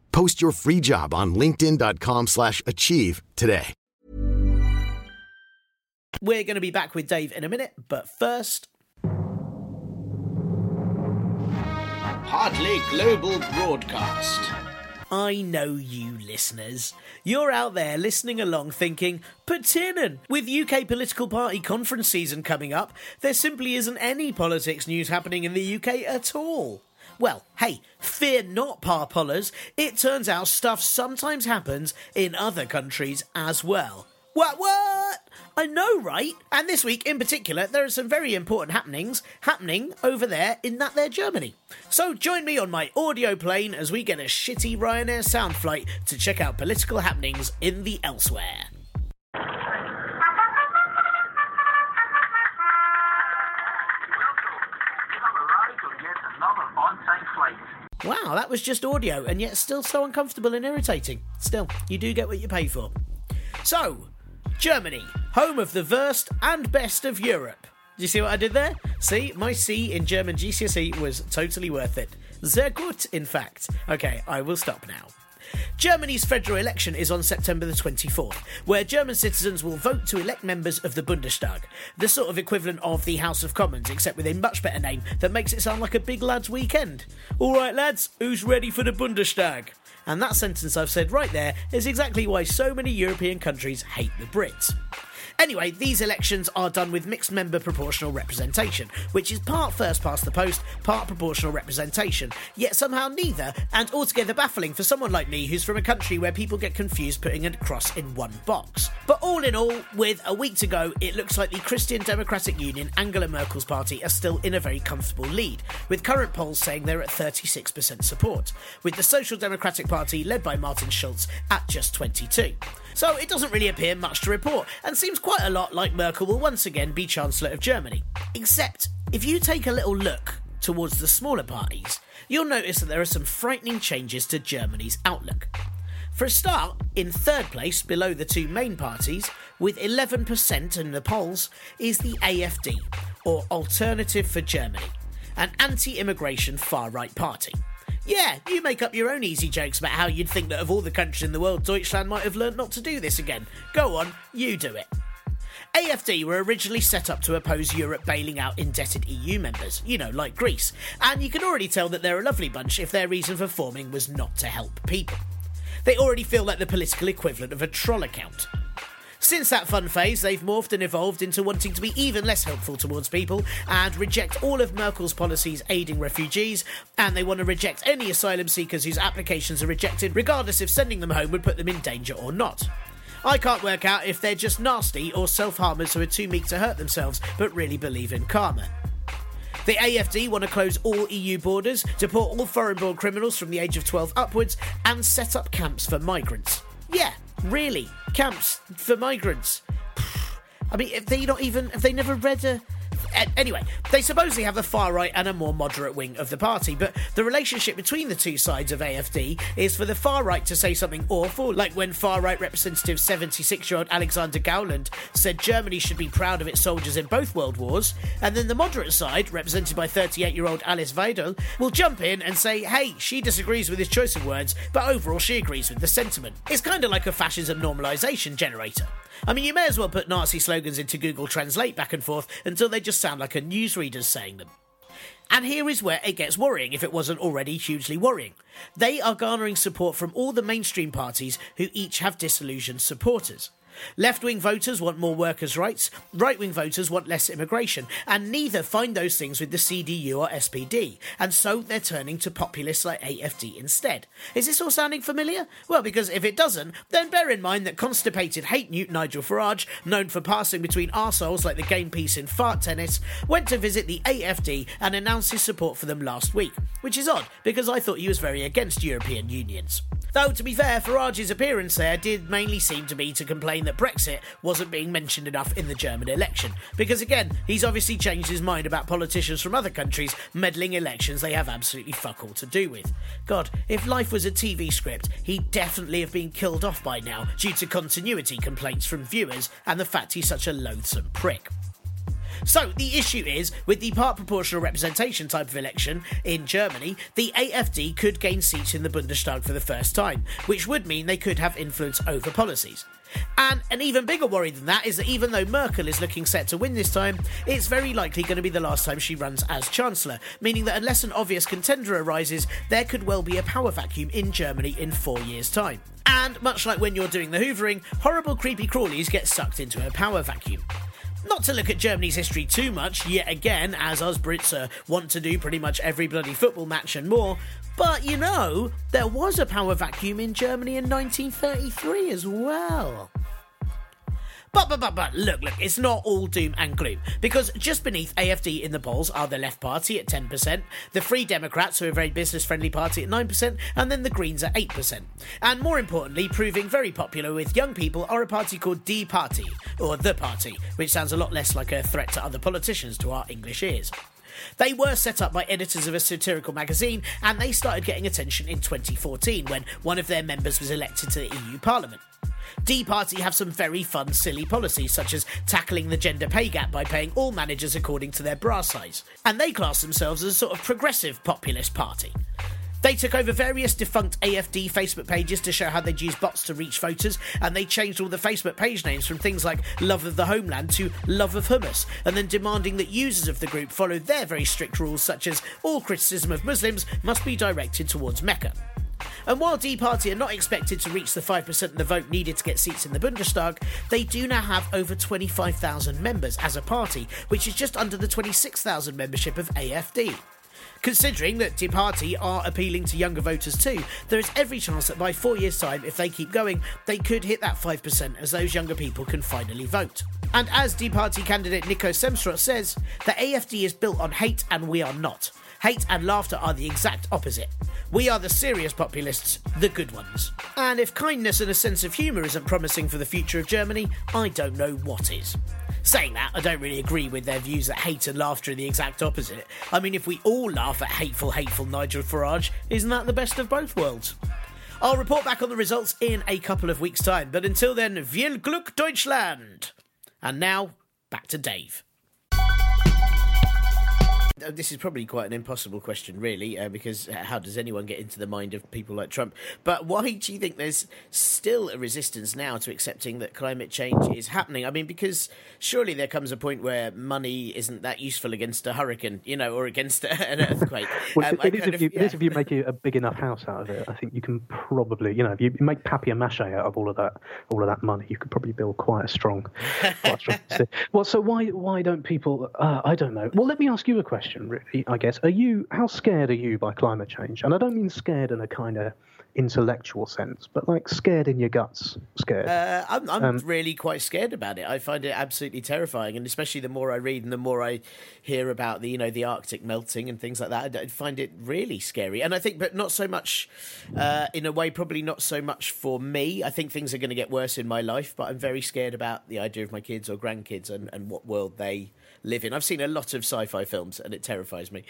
Post your free job on linkedin.com/achieve slash achieve today. We're going to be back with Dave in a minute, but first, Hardly Global Broadcast. I know you listeners. You're out there listening along thinking, Patinin, with UK political party conference season coming up, there simply isn't any politics news happening in the UK at all. Well, hey, fear not, parpollers. It turns out stuff sometimes happens in other countries as well. What, what? I know, right? And this week in particular, there are some very important happenings happening over there in that there Germany. So join me on my audio plane as we get a shitty Ryanair sound flight to check out political happenings in the elsewhere. Wow, that was just audio and yet still so uncomfortable and irritating. Still, you do get what you pay for. So, Germany, home of the worst and best of Europe. Do you see what I did there? See, my C in German GCSE was totally worth it. Sehr gut, in fact. Okay, I will stop now. Germany's federal election is on September the 24th, where German citizens will vote to elect members of the Bundestag, the sort of equivalent of the House of Commons, except with a much better name that makes it sound like a big lads' weekend. Alright, lads, who's ready for the Bundestag? And that sentence I've said right there is exactly why so many European countries hate the Brits. Anyway, these elections are done with mixed member proportional representation, which is part first past the post, part proportional representation, yet somehow neither, and altogether baffling for someone like me who's from a country where people get confused putting a cross in one box. But all in all, with a week to go, it looks like the Christian Democratic Union, Angela Merkel's party, are still in a very comfortable lead, with current polls saying they're at 36% support, with the Social Democratic Party, led by Martin Schulz, at just 22. So it doesn't really appear much to report, and seems quite a lot like Merkel will once again be Chancellor of Germany. Except, if you take a little look towards the smaller parties, you'll notice that there are some frightening changes to Germany's outlook. For a start, in third place, below the two main parties, with 11% in the polls, is the AFD, or Alternative for Germany, an anti immigration far right party. Yeah, you make up your own easy jokes about how you'd think that of all the countries in the world, Deutschland might have learnt not to do this again. Go on, you do it. AFD were originally set up to oppose Europe bailing out indebted EU members, you know, like Greece, and you can already tell that they're a lovely bunch if their reason for forming was not to help people. They already feel like the political equivalent of a troll account. Since that fun phase, they've morphed and evolved into wanting to be even less helpful towards people and reject all of Merkel's policies aiding refugees, and they want to reject any asylum seekers whose applications are rejected, regardless if sending them home would put them in danger or not. I can't work out if they're just nasty or self harmers who are too meek to hurt themselves but really believe in karma. The AFD want to close all EU borders, deport all foreign born criminals from the age of 12 upwards, and set up camps for migrants. Yeah, really, camps for migrants. I mean, if they not even, if they never read a. Anyway, they supposedly have a far right and a more moderate wing of the party, but the relationship between the two sides of AFD is for the far right to say something awful, like when far right representative 76 year old Alexander Gauland said Germany should be proud of its soldiers in both world wars, and then the moderate side, represented by 38 year old Alice Weidel, will jump in and say, hey, she disagrees with his choice of words, but overall she agrees with the sentiment. It's kind of like a fascism normalisation generator. I mean, you may as well put Nazi slogans into Google Translate back and forth until they just sound like a newsreader's saying them. And here is where it gets worrying if it wasn't already hugely worrying. They are garnering support from all the mainstream parties who each have disillusioned supporters. Left wing voters want more workers' rights, right wing voters want less immigration, and neither find those things with the CDU or SPD, and so they're turning to populists like AFD instead. Is this all sounding familiar? Well, because if it doesn't, then bear in mind that constipated hate newt Nigel Farage, known for passing between arseholes like the game piece in fart tennis, went to visit the AFD and announced his support for them last week, which is odd because I thought he was very against European unions. Though, to be fair, Farage's appearance there did mainly seem to be to complain that Brexit wasn't being mentioned enough in the German election. Because again, he's obviously changed his mind about politicians from other countries meddling elections they have absolutely fuck all to do with. God, if life was a TV script, he'd definitely have been killed off by now due to continuity complaints from viewers and the fact he's such a loathsome prick. So, the issue is with the part proportional representation type of election in Germany, the AFD could gain seats in the Bundestag for the first time, which would mean they could have influence over policies. And an even bigger worry than that is that even though Merkel is looking set to win this time, it's very likely going to be the last time she runs as Chancellor, meaning that unless an obvious contender arises, there could well be a power vacuum in Germany in four years' time. And much like when you're doing the hoovering, horrible creepy crawlies get sucked into a power vacuum. Not to look at Germany's history too much, yet again, as us Brits uh, want to do pretty much every bloody football match and more, but you know, there was a power vacuum in Germany in 1933 as well. But, but, but, but, look, look, it's not all doom and gloom. Because just beneath AFD in the polls are the Left Party at 10%, the Free Democrats, who are a very business friendly party, at 9%, and then the Greens at 8%. And more importantly, proving very popular with young people are a party called Die Partei, or The Party, which sounds a lot less like a threat to other politicians to our English ears. They were set up by editors of a satirical magazine, and they started getting attention in 2014 when one of their members was elected to the EU Parliament. Die Partei have some very fun, silly policies, such as tackling the gender pay gap by paying all managers according to their bra size. And they class themselves as a sort of progressive populist party. They took over various defunct AFD Facebook pages to show how they'd use bots to reach voters, and they changed all the Facebook page names from things like Love of the Homeland to Love of Hummus, and then demanding that users of the group follow their very strict rules, such as all criticism of Muslims must be directed towards Mecca. And while Die Partei are not expected to reach the 5% of the vote needed to get seats in the Bundestag, they do now have over 25,000 members as a party, which is just under the 26,000 membership of AFD. Considering that Die Partei are appealing to younger voters too, there is every chance that by four years' time, if they keep going, they could hit that 5% as those younger people can finally vote. And as Die Partei candidate Nico Semsrott says, the AFD is built on hate and we are not. Hate and laughter are the exact opposite. We are the serious populists, the good ones. And if kindness and a sense of humour isn't promising for the future of Germany, I don't know what is. Saying that, I don't really agree with their views that hate and laughter are the exact opposite. I mean, if we all laugh at hateful, hateful Nigel Farage, isn't that the best of both worlds? I'll report back on the results in a couple of weeks' time, but until then, viel Glück Deutschland! And now, back to Dave. Uh, this is probably quite an impossible question, really, uh, because how does anyone get into the mind of people like Trump? But why do you think there's still a resistance now to accepting that climate change is happening? I mean, because surely there comes a point where money isn't that useful against a hurricane, you know, or against an earthquake. well, um, it, is if, you, yeah. it is if you make a big enough house out of it. I think you can probably, you know, if you make papier-mâché out of all of that, all of that money, you could probably build quite a strong. quite a strong well, so why why don't people? Uh, I don't know. Well, let me ask you a question. Really, I guess. Are you how scared are you by climate change? And I don't mean scared in a kind of intellectual sense, but like scared in your guts, scared. Uh, I'm, I'm um, really quite scared about it. I find it absolutely terrifying, and especially the more I read and the more I hear about the you know the Arctic melting and things like that, I find it really scary. And I think, but not so much uh, in a way, probably not so much for me. I think things are going to get worse in my life, but I'm very scared about the idea of my kids or grandkids and, and what world they live in. I've seen a lot of sci-fi films, and it terrifies me.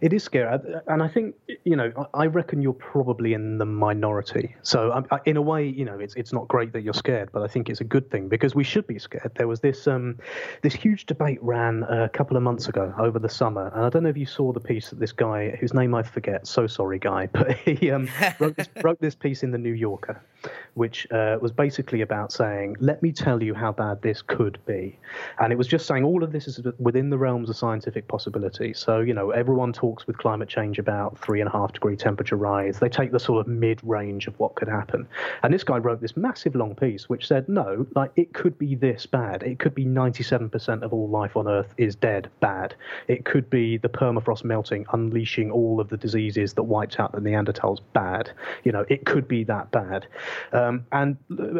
It is scary, and I think you know. I reckon you're probably in the minority. So, in a way, you know, it's it's not great that you're scared, but I think it's a good thing because we should be scared. There was this um, this huge debate ran a couple of months ago over the summer, and I don't know if you saw the piece that this guy, whose name I forget, so sorry, guy, but he um, wrote, this, wrote this piece in the New Yorker, which uh, was basically about saying, "Let me tell you how bad this could be," and it was just saying all of this is within the realms of scientific possibility. So, you know, everyone talks talks with climate change about three and a half degree temperature rise. They take the sort of mid range of what could happen. And this guy wrote this massive long piece which said, no, like it could be this bad. It could be 97% of all life on Earth is dead bad. It could be the permafrost melting, unleashing all of the diseases that wiped out the Neanderthals bad. You know, it could be that bad. Um, and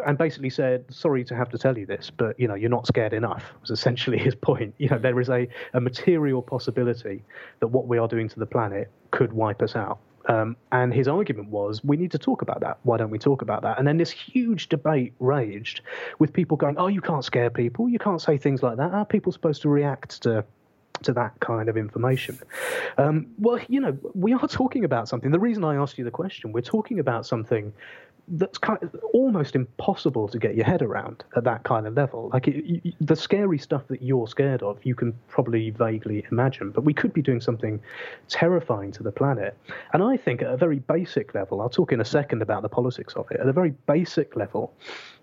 and basically said, sorry to have to tell you this, but you know, you're not scared enough. Was essentially his point. You know, there is a, a material possibility that what we are doing doing to the planet could wipe us out. Um, and his argument was, we need to talk about that. Why don't we talk about that? And then this huge debate raged with people going, oh, you can't scare people. You can't say things like that. How are people supposed to react to to that kind of information. Um, well, you know, we are talking about something. The reason I asked you the question, we're talking about something that's kind of almost impossible to get your head around at that kind of level. Like it, you, the scary stuff that you're scared of, you can probably vaguely imagine, but we could be doing something terrifying to the planet. And I think at a very basic level, I'll talk in a second about the politics of it. At a very basic level,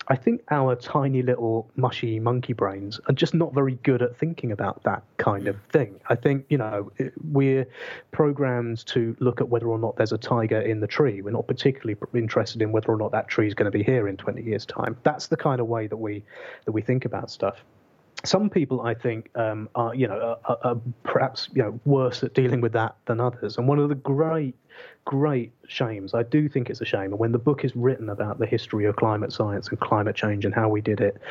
I think our tiny little mushy monkey brains are just not very good at thinking about that kind of thing. I think, you know, we're programmed to look at whether or not there's a tiger in the tree. We're not particularly interested in whether or not that tree is going to be here in 20 years' time. That's the kind of way that we that we think about stuff some people, I think, um, are you know are, are, perhaps you know worse at dealing with that than others. And one of the great great shames. I do think it's a shame. And when the book is written about the history of climate science and climate change and how we did it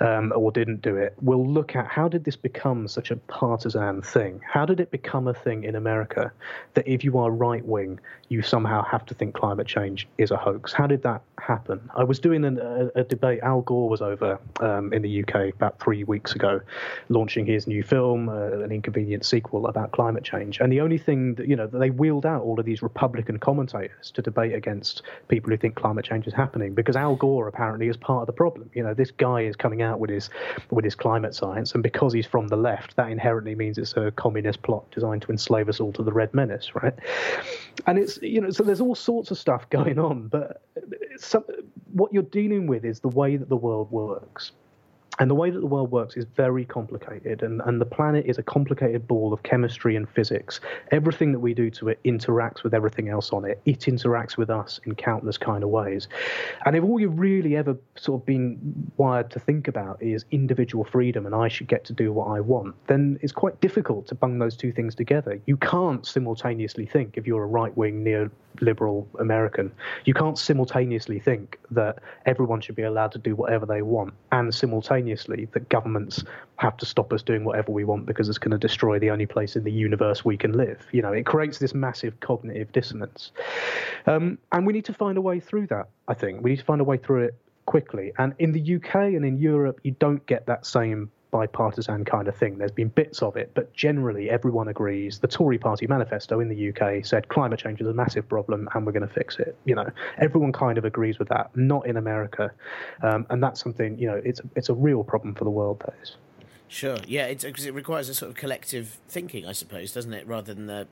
um, or didn't do it, we'll look at how did this become such a partisan thing? How did it become a thing in America that if you are right wing, you somehow have to think climate change is a hoax? How did that happen? I was doing an, a, a, debate. Al Gore was over um, in the UK about three weeks ago, launching his new film, uh, an inconvenient sequel about climate change. And the only thing that, you know, they wheeled out all of these Republican commentators to debate against people who think climate change is happening because Al Gore apparently is part of the problem. You know, this guy is coming out with his with his climate science, and because he's from the left, that inherently means it's a communist plot designed to enslave us all to the Red Menace, right? And it's you know, so there's all sorts of stuff going on, but some, what you're dealing with is the way that the world works. And the way that the world works is very complicated, and, and the planet is a complicated ball of chemistry and physics. Everything that we do to it interacts with everything else on it. It interacts with us in countless kind of ways. And if all you've really ever sort of been wired to think about is individual freedom and I should get to do what I want, then it's quite difficult to bung those two things together. You can't simultaneously think if you're a right wing neoliberal American, you can't simultaneously think that everyone should be allowed to do whatever they want and simultaneously simultaneously that governments have to stop us doing whatever we want because it's going to destroy the only place in the universe we can live. You know, it creates this massive cognitive dissonance. Um, and we need to find a way through that, I think. We need to find a way through it quickly. And in the UK and in Europe, you don't get that same bipartisan kind of thing. There's been bits of it, but generally everyone agrees. The Tory party manifesto in the UK said climate change is a massive problem and we're going to fix it. You know, everyone kind of agrees with that. Not in America, um, and that's something you know it's it's a real problem for the world. That is. Sure. Yeah, it's because it requires a sort of collective thinking, I suppose, doesn't it, rather than the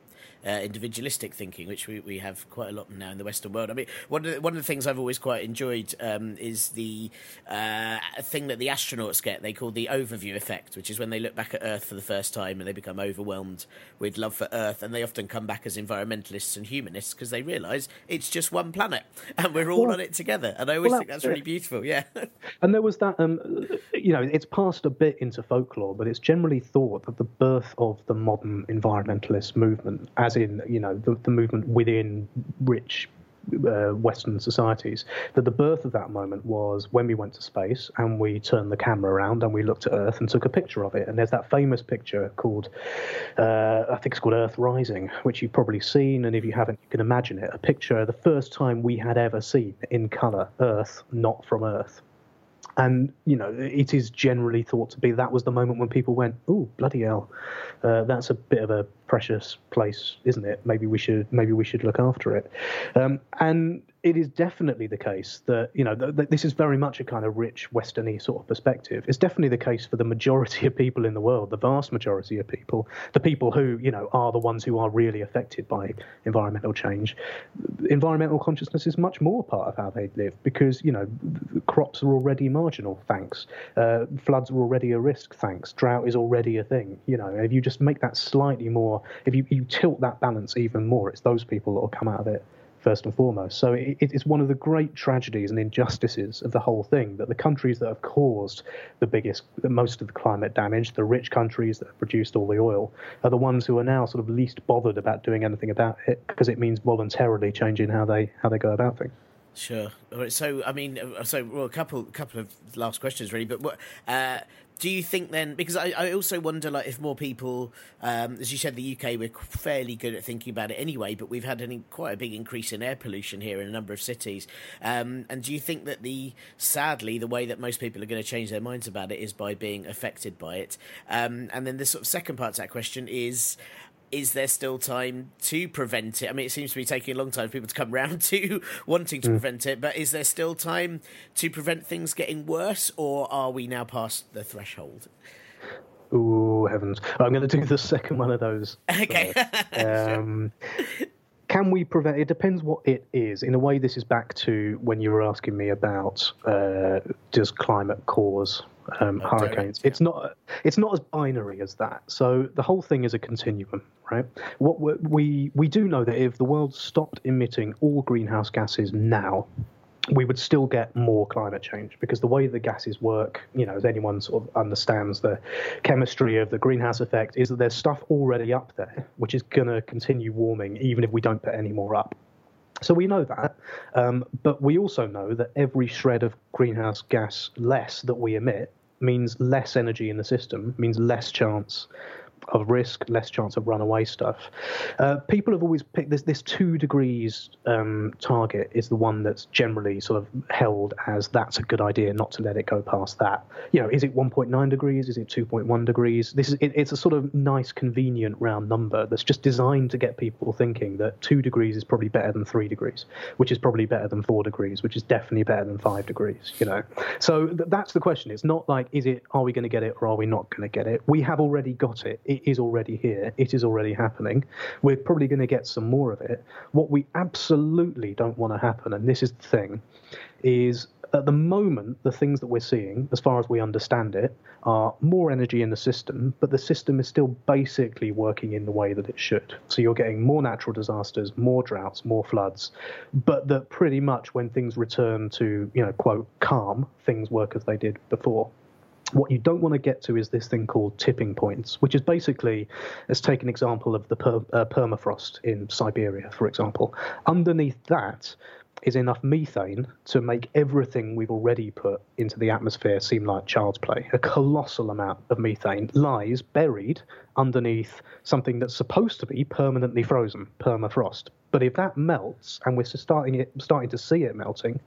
uh, individualistic thinking, which we, we have quite a lot now in the Western world. I mean, one of the, one of the things I've always quite enjoyed um, is the uh, thing that the astronauts get. They call the overview effect, which is when they look back at Earth for the first time and they become overwhelmed with love for Earth, and they often come back as environmentalists and humanists because they realise it's just one planet and we're all Well- on it together. And I always well, think that's really beautiful. Yeah. And there was that, um, you know, it's passed a bit into folklore, but it's generally thought that the birth of the modern environmentalist movement, as in, you know, the, the movement within rich uh, Western societies, that the birth of that moment was when we went to space and we turned the camera around and we looked at Earth and took a picture of it. And there's that famous picture called, uh, I think it's called Earth Rising, which you've probably seen. And if you haven't, you can imagine it. A picture, the first time we had ever seen in colour Earth, not from Earth. And you know, it is generally thought to be that was the moment when people went, "Oh, bloody hell, uh, that's a bit of a precious place, isn't it? Maybe we should, maybe we should look after it." Um, and it is definitely the case that you know th- th- this is very much a kind of rich westerny sort of perspective. It's definitely the case for the majority of people in the world, the vast majority of people, the people who you know are the ones who are really affected by environmental change. Environmental consciousness is much more part of how they live because you know crops are already marginal, thanks. Uh, floods are already a risk, thanks. Drought is already a thing. You know, if you just make that slightly more, if you, you tilt that balance even more, it's those people that will come out of it first and foremost. So it, it's one of the great tragedies and injustices of the whole thing that the countries that have caused the biggest, most of the climate damage, the rich countries that have produced all the oil, are the ones who are now sort of least bothered about doing anything about it because it means voluntarily changing how they how they go about things. Sure. All right, So, I mean, uh, so well, a couple, couple of last questions really. But what uh, do you think then? Because I, I also wonder, like, if more people, um, as you said, the UK we're fairly good at thinking about it anyway. But we've had an, quite a big increase in air pollution here in a number of cities. Um, and do you think that the sadly the way that most people are going to change their minds about it is by being affected by it? Um, and then the sort of second part to that question is is there still time to prevent it? I mean, it seems to be taking a long time for people to come round to wanting to Mm. prevent it, but is there still time to prevent things getting worse, or are we now past the threshold? Ooh, heavens! I'm going to do the second one of those. Okay. Um, can we prevent? It depends what it is. In a way, this is back to when you were asking me about uh, does climate cause um, hurricanes? It's not. It's not as binary as that. So the whole thing is a continuum, right? What we we, we do know that if the world stopped emitting all greenhouse gases now, we would still get more climate change because the way the gases work, you know, as anyone sort of understands the chemistry of the greenhouse effect, is that there's stuff already up there which is going to continue warming even if we don't put any more up. So we know that, um, but we also know that every shred of greenhouse gas less that we emit means less energy in the system, means less chance of risk, less chance of runaway stuff. Uh, people have always picked this. This two degrees um, target is the one that's generally sort of held as that's a good idea, not to let it go past that. You know, is it 1.9 degrees? Is it 2.1 degrees? This is it, it's a sort of nice, convenient round number that's just designed to get people thinking that two degrees is probably better than three degrees, which is probably better than four degrees, which is definitely better than five degrees. You know, so th- that's the question. It's not like is it are we going to get it or are we not going to get it? We have already got it. It is already here. It is already happening. We're probably going to get some more of it. What we absolutely don't want to happen, and this is the thing, is at the moment, the things that we're seeing, as far as we understand it, are more energy in the system, but the system is still basically working in the way that it should. So you're getting more natural disasters, more droughts, more floods, but that pretty much when things return to, you know, quote, calm, things work as they did before. What you don't want to get to is this thing called tipping points, which is basically, let's take an example of the per, uh, permafrost in Siberia, for example. Underneath that is enough methane to make everything we've already put into the atmosphere seem like child's play. A colossal amount of methane lies buried underneath something that's supposed to be permanently frozen, permafrost. But if that melts and we're starting it, starting to see it melting,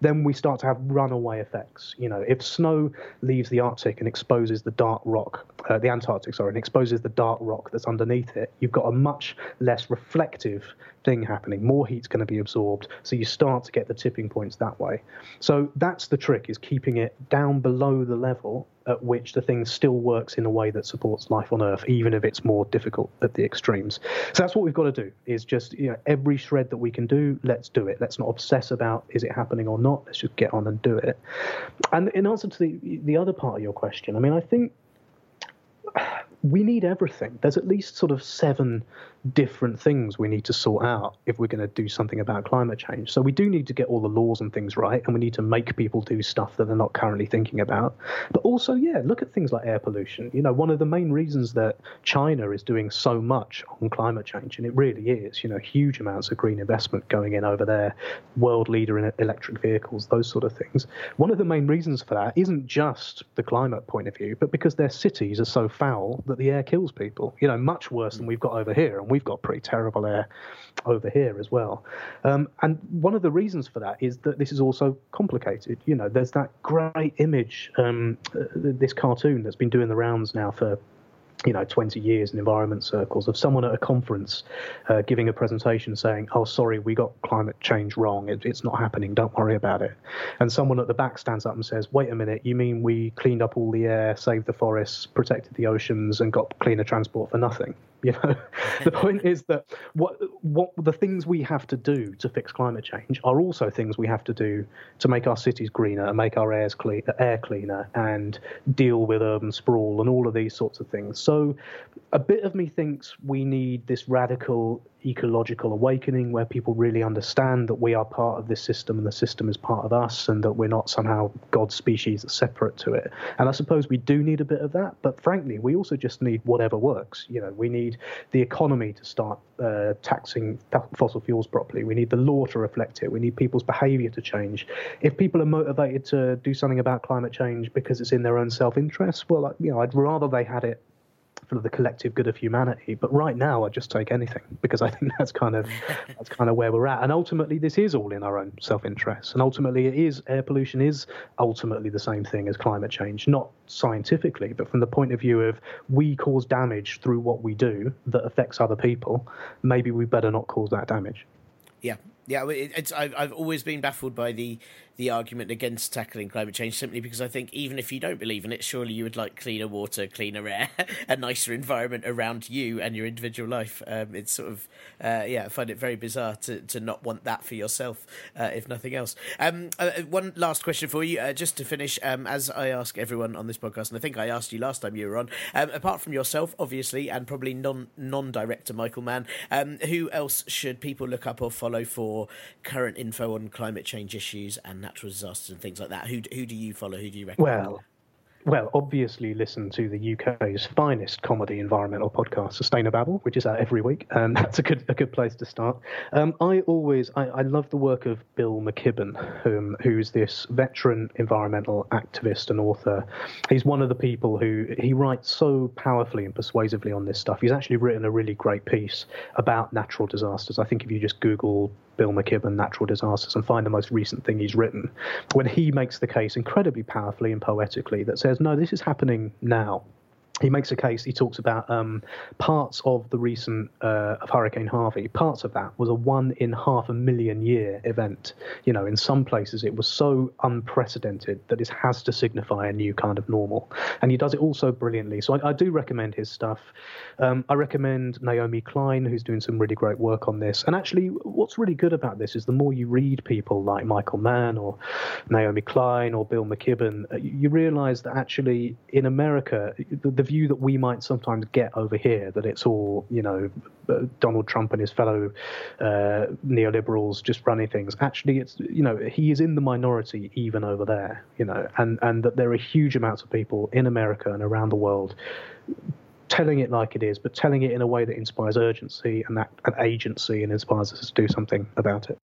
then we start to have runaway effects. You know, if snow leaves the Arctic and exposes the dark rock, uh, the Antarctic, sorry, and exposes the dark rock that's underneath it, you've got a much less reflective thing happening. More heat's going to be absorbed, so you start to get the tipping points that way. So that's the trick: is keeping it down below the level at which the thing still works in a way that supports life on Earth, even if it's more difficult at the extremes. So that's what we've got to do: is just you know every shred that we can do, let's do it. Let's not obsess about is it happening or not. Let's just get on and do it. And in answer to the the other part of your question, I mean, I think we need everything. There's at least sort of seven different things we need to sort out if we're going to do something about climate change. So we do need to get all the laws and things right, and we need to make people do stuff that they're not currently thinking about. But also, yeah, look at things like air pollution. You know, one of the main reasons that China is doing so much on climate change, and it really is, you know, huge amounts of green investment going in over there, world leader in electric vehicles, those sort of things. One of the main reasons for that isn't just the climate point of view, but because their cities are so foul that the air kills people. You know, much worse than we've got over here, and we've got pretty terrible air over here as well. Um, and one of the reasons for that is that this is also complicated. You know, there's that great image, um, uh, this cartoon that's been doing the rounds now for you know 20 years in environment circles of someone at a conference uh, giving a presentation saying oh sorry we got climate change wrong. It, it's not happening. Don't worry about it. And someone at the back stands up and says wait a minute. You mean we cleaned up all the air saved the forests protected the oceans and got cleaner transport for nothing you know? The point is that what what the things we have to do to fix climate change are also things we have to do to make our cities greener and make our airs clean, air cleaner and deal with urban sprawl and all of these sorts of things. So a bit of me thinks we need this radical ecological awakening where people really understand that we are part of this system and the system is part of us and that we're not somehow God's species that's separate to it. And I suppose we do need a bit of that, but frankly, we also just need whatever works. You know, we need the economy to start uh, taxing fossil fuels properly. We need the law to reflect it. We need people's behavior to change. If people are motivated to do something about climate change because it's in their own self-interest, well, you know, I'd rather they had it for the collective good of humanity. But right now, I just take anything because I think that's kind of that's kind of where we're at. And ultimately, this is all in our own self-interest. And ultimately, it is air pollution is ultimately the same thing as climate change, not scientifically, but from the point of view of we cause damage through what we do that affects other people. Maybe we better not cause that damage. Yeah, yeah, it's I've, I've always been baffled by the the argument against tackling climate change simply because I think even if you don't believe in it, surely you would like cleaner water, cleaner air, a nicer environment around you and your individual life. Um, it's sort of, uh, yeah, I find it very bizarre to, to not want that for yourself, uh, if nothing else. Um, uh, uh one last question for you, uh, just to finish, um, as I ask everyone on this podcast, and I think I asked you last time you were on, um, apart from yourself, obviously, and probably non non director Michael Mann, um, who else should people look up or follow for current info on climate change issues and natural disasters and things like that. Who who do you follow? Who do you recommend? Well, well, obviously, listen to the UK's finest comedy environmental podcast, Sustainababble, which is out every week, and that's a good a good place to start. Um, I always I, I, love the work of Bill McKibben, whom, who's this veteran environmental activist and author. He's one of the people who he writes so powerfully and persuasively on this stuff. He's actually written a really great piece about natural disasters. I think if you just Google Bill McKibben, Natural Disasters, and find the most recent thing he's written, when he makes the case incredibly powerfully and poetically that says, no, this is happening now he makes a case. He talks about um, parts of the recent uh, of Hurricane Harvey. Parts of that was a one in half a million year event. You know, in some places it was so unprecedented that it has to signify a new kind of normal. And he does it also brilliantly. So I, I do recommend his stuff. Um, I recommend Naomi Klein, who's doing some really great work on this. And actually, what's really good about this is the more you read people like Michael Mann or Naomi Klein or Bill McKibben, uh, you, realize that actually in America the, the view that we might sometimes get over here that it's all you know uh, Donald Trump and his fellow uh, neoliberals just running things. Actually, it's you know he is in the minority even over there, you know, and and that there are huge amounts of people in America and around the world telling it like it is, but telling it in a way that inspires urgency and that and agency and inspires us to do something about it.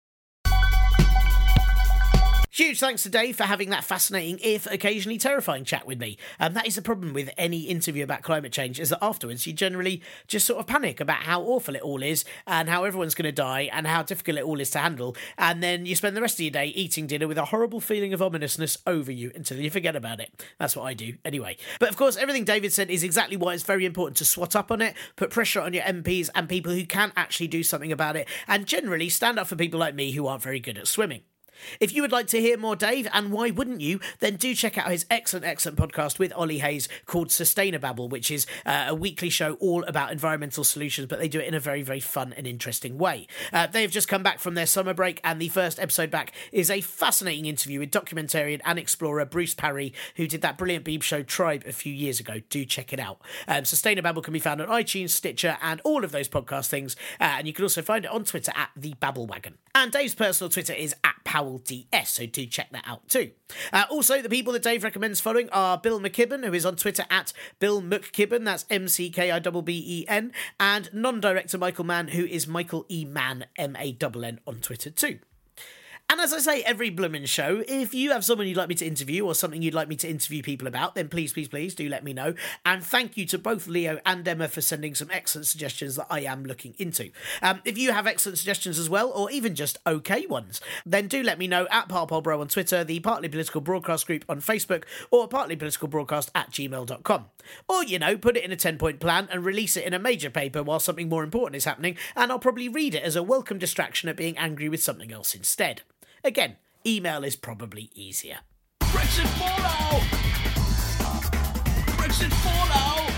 Huge thanks to Dave for having that fascinating, if occasionally terrifying, chat with me. And um, that is the problem with any interview about climate change, is that afterwards you generally just sort of panic about how awful it all is and how everyone's going to die and how difficult it all is to handle. And then you spend the rest of your day eating dinner with a horrible feeling of ominousness over you until you forget about it. That's what I do, anyway. But of course, everything David said is exactly why it's very important to swat up on it, put pressure on your MPs and people who can actually do something about it, and generally stand up for people like me who aren't very good at swimming. If you would like to hear more Dave, and why wouldn't you, then do check out his excellent, excellent podcast with Ollie Hayes called Sustainababble, which is uh, a weekly show all about environmental solutions, but they do it in a very, very fun and interesting way. Uh, they have just come back from their summer break, and the first episode back is a fascinating interview with documentarian and explorer Bruce Parry, who did that brilliant Beeb show Tribe a few years ago. Do check it out. Um, Sustainababble can be found on iTunes, Stitcher, and all of those podcast things, uh, and you can also find it on Twitter at the Babble Wagon. And Dave's personal Twitter is at Powell DS, so do check that out too. Uh, also, the people that Dave recommends following are Bill McKibben, who is on Twitter at Bill McKibben, that's M C K I B B E N, and non director Michael Mann, who is Michael E. Mann, M A N N, on Twitter too. And as I say every bloomin' show, if you have someone you'd like me to interview or something you'd like me to interview people about, then please, please, please do let me know. And thank you to both Leo and Emma for sending some excellent suggestions that I am looking into. Um, if you have excellent suggestions as well, or even just okay ones, then do let me know at ParpolBro on Twitter, the Partly Political Broadcast Group on Facebook, or partlypoliticalbroadcast at gmail.com. Or, you know, put it in a 10 point plan and release it in a major paper while something more important is happening, and I'll probably read it as a welcome distraction at being angry with something else instead. Again, email is probably easier. Brexit fallout! Brexit fallout!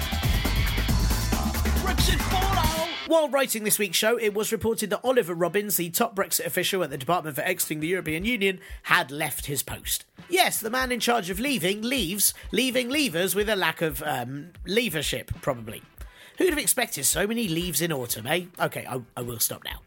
Brexit fallout! While writing this week's show, it was reported that Oliver Robbins, the top Brexit official at the Department for Exiting the European Union, had left his post. Yes, the man in charge of leaving leaves, leaving leavers with a lack of um, leadership, probably. Who'd have expected so many leaves in autumn, eh? Okay, I, I will stop now.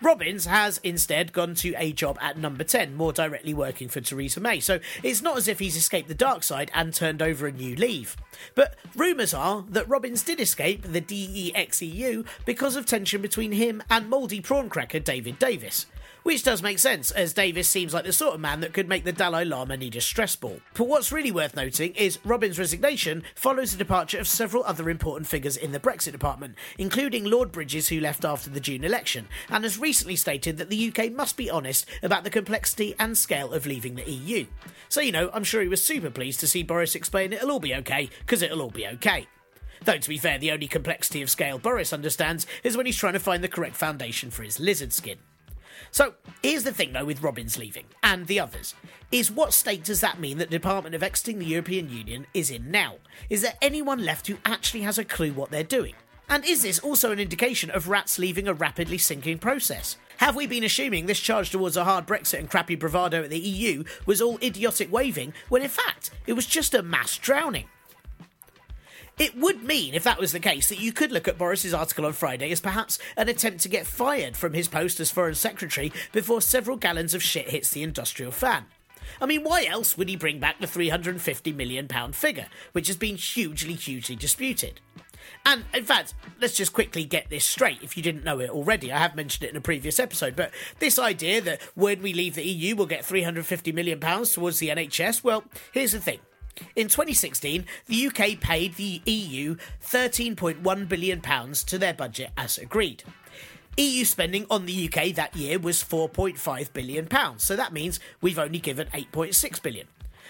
Robbins has instead gone to a job at number 10, more directly working for Theresa May, so it's not as if he's escaped the dark side and turned over a new leaf. But rumours are that Robbins did escape the DEXEU because of tension between him and mouldy prawn cracker David Davis. Which does make sense, as Davis seems like the sort of man that could make the Dalai Lama need a stress ball. But what's really worth noting is Robbins' resignation follows the departure of several other important figures in the Brexit department, including Lord Bridges, who left after the June election, and has recently stated that the UK must be honest about the complexity and scale of leaving the EU. So, you know, I'm sure he was super pleased to see Boris explain it'll all be okay, because it'll all be okay. Though, to be fair, the only complexity of scale Boris understands is when he's trying to find the correct foundation for his lizard skin. So here's the thing though with Robbins leaving and the others is what state does that mean that the Department of Exiting the European Union is in now? Is there anyone left who actually has a clue what they're doing? And is this also an indication of rats leaving a rapidly sinking process? Have we been assuming this charge towards a hard Brexit and crappy bravado at the EU was all idiotic waving when in fact it was just a mass drowning? It would mean, if that was the case, that you could look at Boris's article on Friday as perhaps an attempt to get fired from his post as Foreign Secretary before several gallons of shit hits the industrial fan. I mean, why else would he bring back the £350 million figure, which has been hugely, hugely disputed? And in fact, let's just quickly get this straight if you didn't know it already. I have mentioned it in a previous episode, but this idea that when we leave the EU we'll get £350 million towards the NHS, well, here's the thing. In 2016, the UK paid the EU £13.1 billion to their budget as agreed. EU spending on the UK that year was £4.5 billion, so that means we've only given £8.6 billion.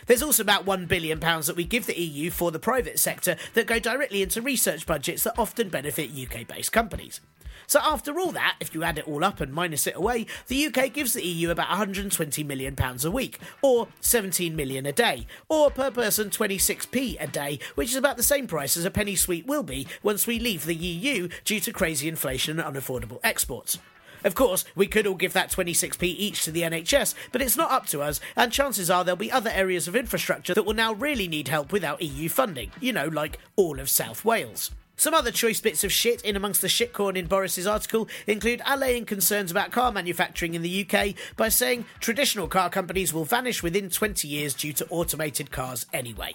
There's also about £1 billion that we give the EU for the private sector that go directly into research budgets that often benefit UK based companies. So after all that, if you add it all up and minus it away, the UK gives the EU about 120 million pounds a week, or 17 million a day, or per person 26p a day, which is about the same price as a penny sweet will be once we leave the EU due to crazy inflation and unaffordable exports. Of course, we could all give that 26p each to the NHS, but it's not up to us, and chances are there'll be other areas of infrastructure that will now really need help without EU funding. You know, like all of South Wales. Some other choice bits of shit in amongst the shitcorn in Boris's article include allaying concerns about car manufacturing in the UK by saying traditional car companies will vanish within 20 years due to automated cars anyway.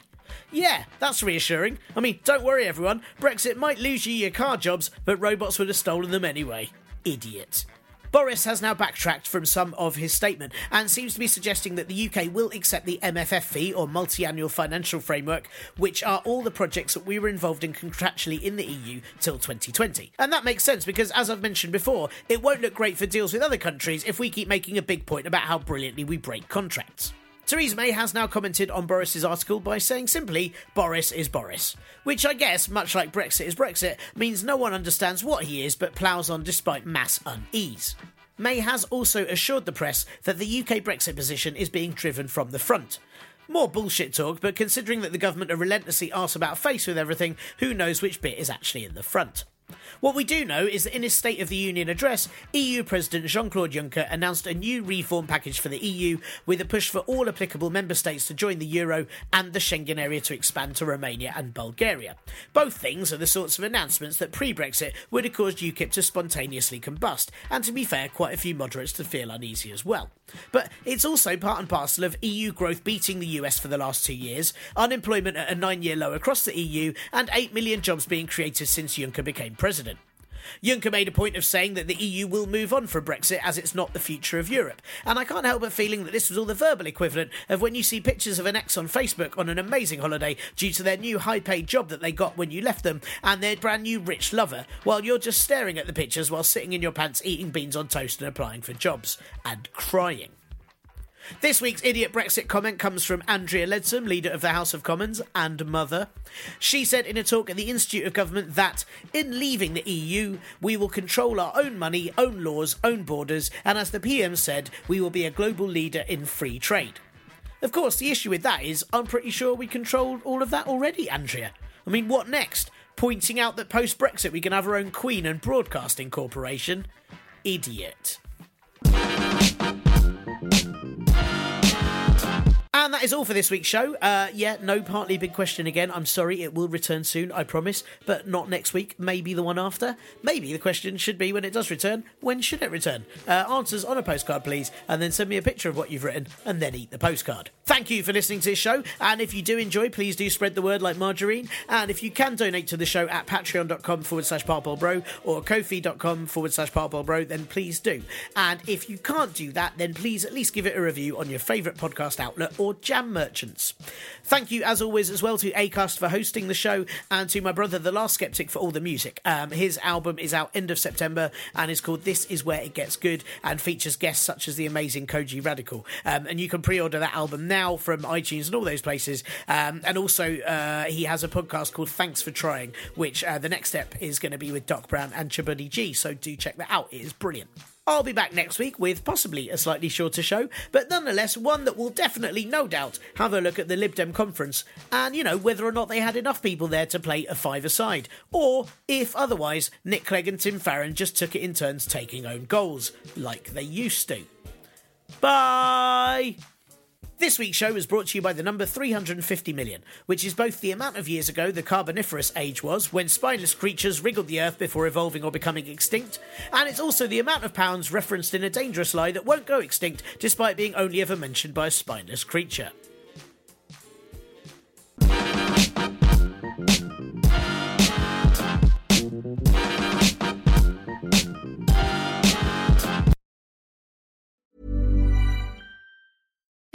Yeah, that's reassuring. I mean, don't worry everyone, Brexit might lose you your car jobs, but robots would have stolen them anyway. Idiot. Boris has now backtracked from some of his statement and seems to be suggesting that the UK will accept the MFF fee or multi-annual financial framework, which are all the projects that we were involved in contractually in the EU till 2020. And that makes sense because, as I've mentioned before, it won't look great for deals with other countries if we keep making a big point about how brilliantly we break contracts. Theresa May has now commented on Boris's article by saying simply, Boris is Boris. Which I guess, much like Brexit is Brexit, means no one understands what he is but ploughs on despite mass unease. May has also assured the press that the UK Brexit position is being driven from the front. More bullshit talk, but considering that the government are relentlessly arse about face with everything, who knows which bit is actually in the front? What we do know is that in his State of the Union address, EU President Jean Claude Juncker announced a new reform package for the EU with a push for all applicable member states to join the euro and the Schengen area to expand to Romania and Bulgaria. Both things are the sorts of announcements that pre Brexit would have caused UKIP to spontaneously combust, and to be fair, quite a few moderates to feel uneasy as well. But it's also part and parcel of EU growth beating the US for the last two years, unemployment at a nine year low across the EU, and 8 million jobs being created since Juncker became president. Juncker made a point of saying that the EU will move on from Brexit as it's not the future of Europe. And I can't help but feeling that this was all the verbal equivalent of when you see pictures of an ex on Facebook on an amazing holiday due to their new high paid job that they got when you left them and their brand new rich lover, while you're just staring at the pictures while sitting in your pants eating beans on toast and applying for jobs and crying. This week's idiot Brexit comment comes from Andrea Leadsom, leader of the House of Commons and mother. She said in a talk at the Institute of Government that in leaving the EU, we will control our own money, own laws, own borders, and as the PM said, we will be a global leader in free trade. Of course, the issue with that is I'm pretty sure we control all of that already, Andrea. I mean, what next? Pointing out that post Brexit we can have our own Queen and Broadcasting Corporation? Idiot. That is all for this week's show. Uh, yeah, no partly big question again. I'm sorry, it will return soon, I promise, but not next week. Maybe the one after. Maybe the question should be when it does return, when should it return? Uh, answers on a postcard, please, and then send me a picture of what you've written, and then eat the postcard. Thank you for listening to this show, and if you do enjoy, please do spread the word like margarine. And if you can donate to the show at patreon.com forward slash bro or ko-fi.com forward slash bro, then please do. And if you can't do that, then please at least give it a review on your favourite podcast outlet or merchants. Thank you, as always, as well to Acast for hosting the show and to my brother, The Last Skeptik, for all the music. Um, his album is out end of September and is called This Is Where It Gets Good and features guests such as the amazing Kojey Radical. Um, and you can pre order that album now from iTunes and all those places. Um, and also, uh, he has a podcast called Thanks for Trying, which uh, the next step is going to be with Doc Brown and Chabuddy G. So do check that out. It is brilliant. I'll be back next week with possibly a slightly shorter show, but nonetheless one that will definitely, no doubt, have a look at the Lib Dem conference and, you know, whether or not they had enough people there to play a five-a-side, or if otherwise Nick Clegg and Tim Farron just took it in turns taking own goals, like they used to. Bye! This week's show was brought to you by the number 350 million, which is both the amount of years ago the Carboniferous age was, when spineless creatures wriggled the earth before evolving or becoming extinct, and it's also the amount of pounds referenced in a dangerous lie that won't go extinct despite being only ever mentioned by a spineless creature.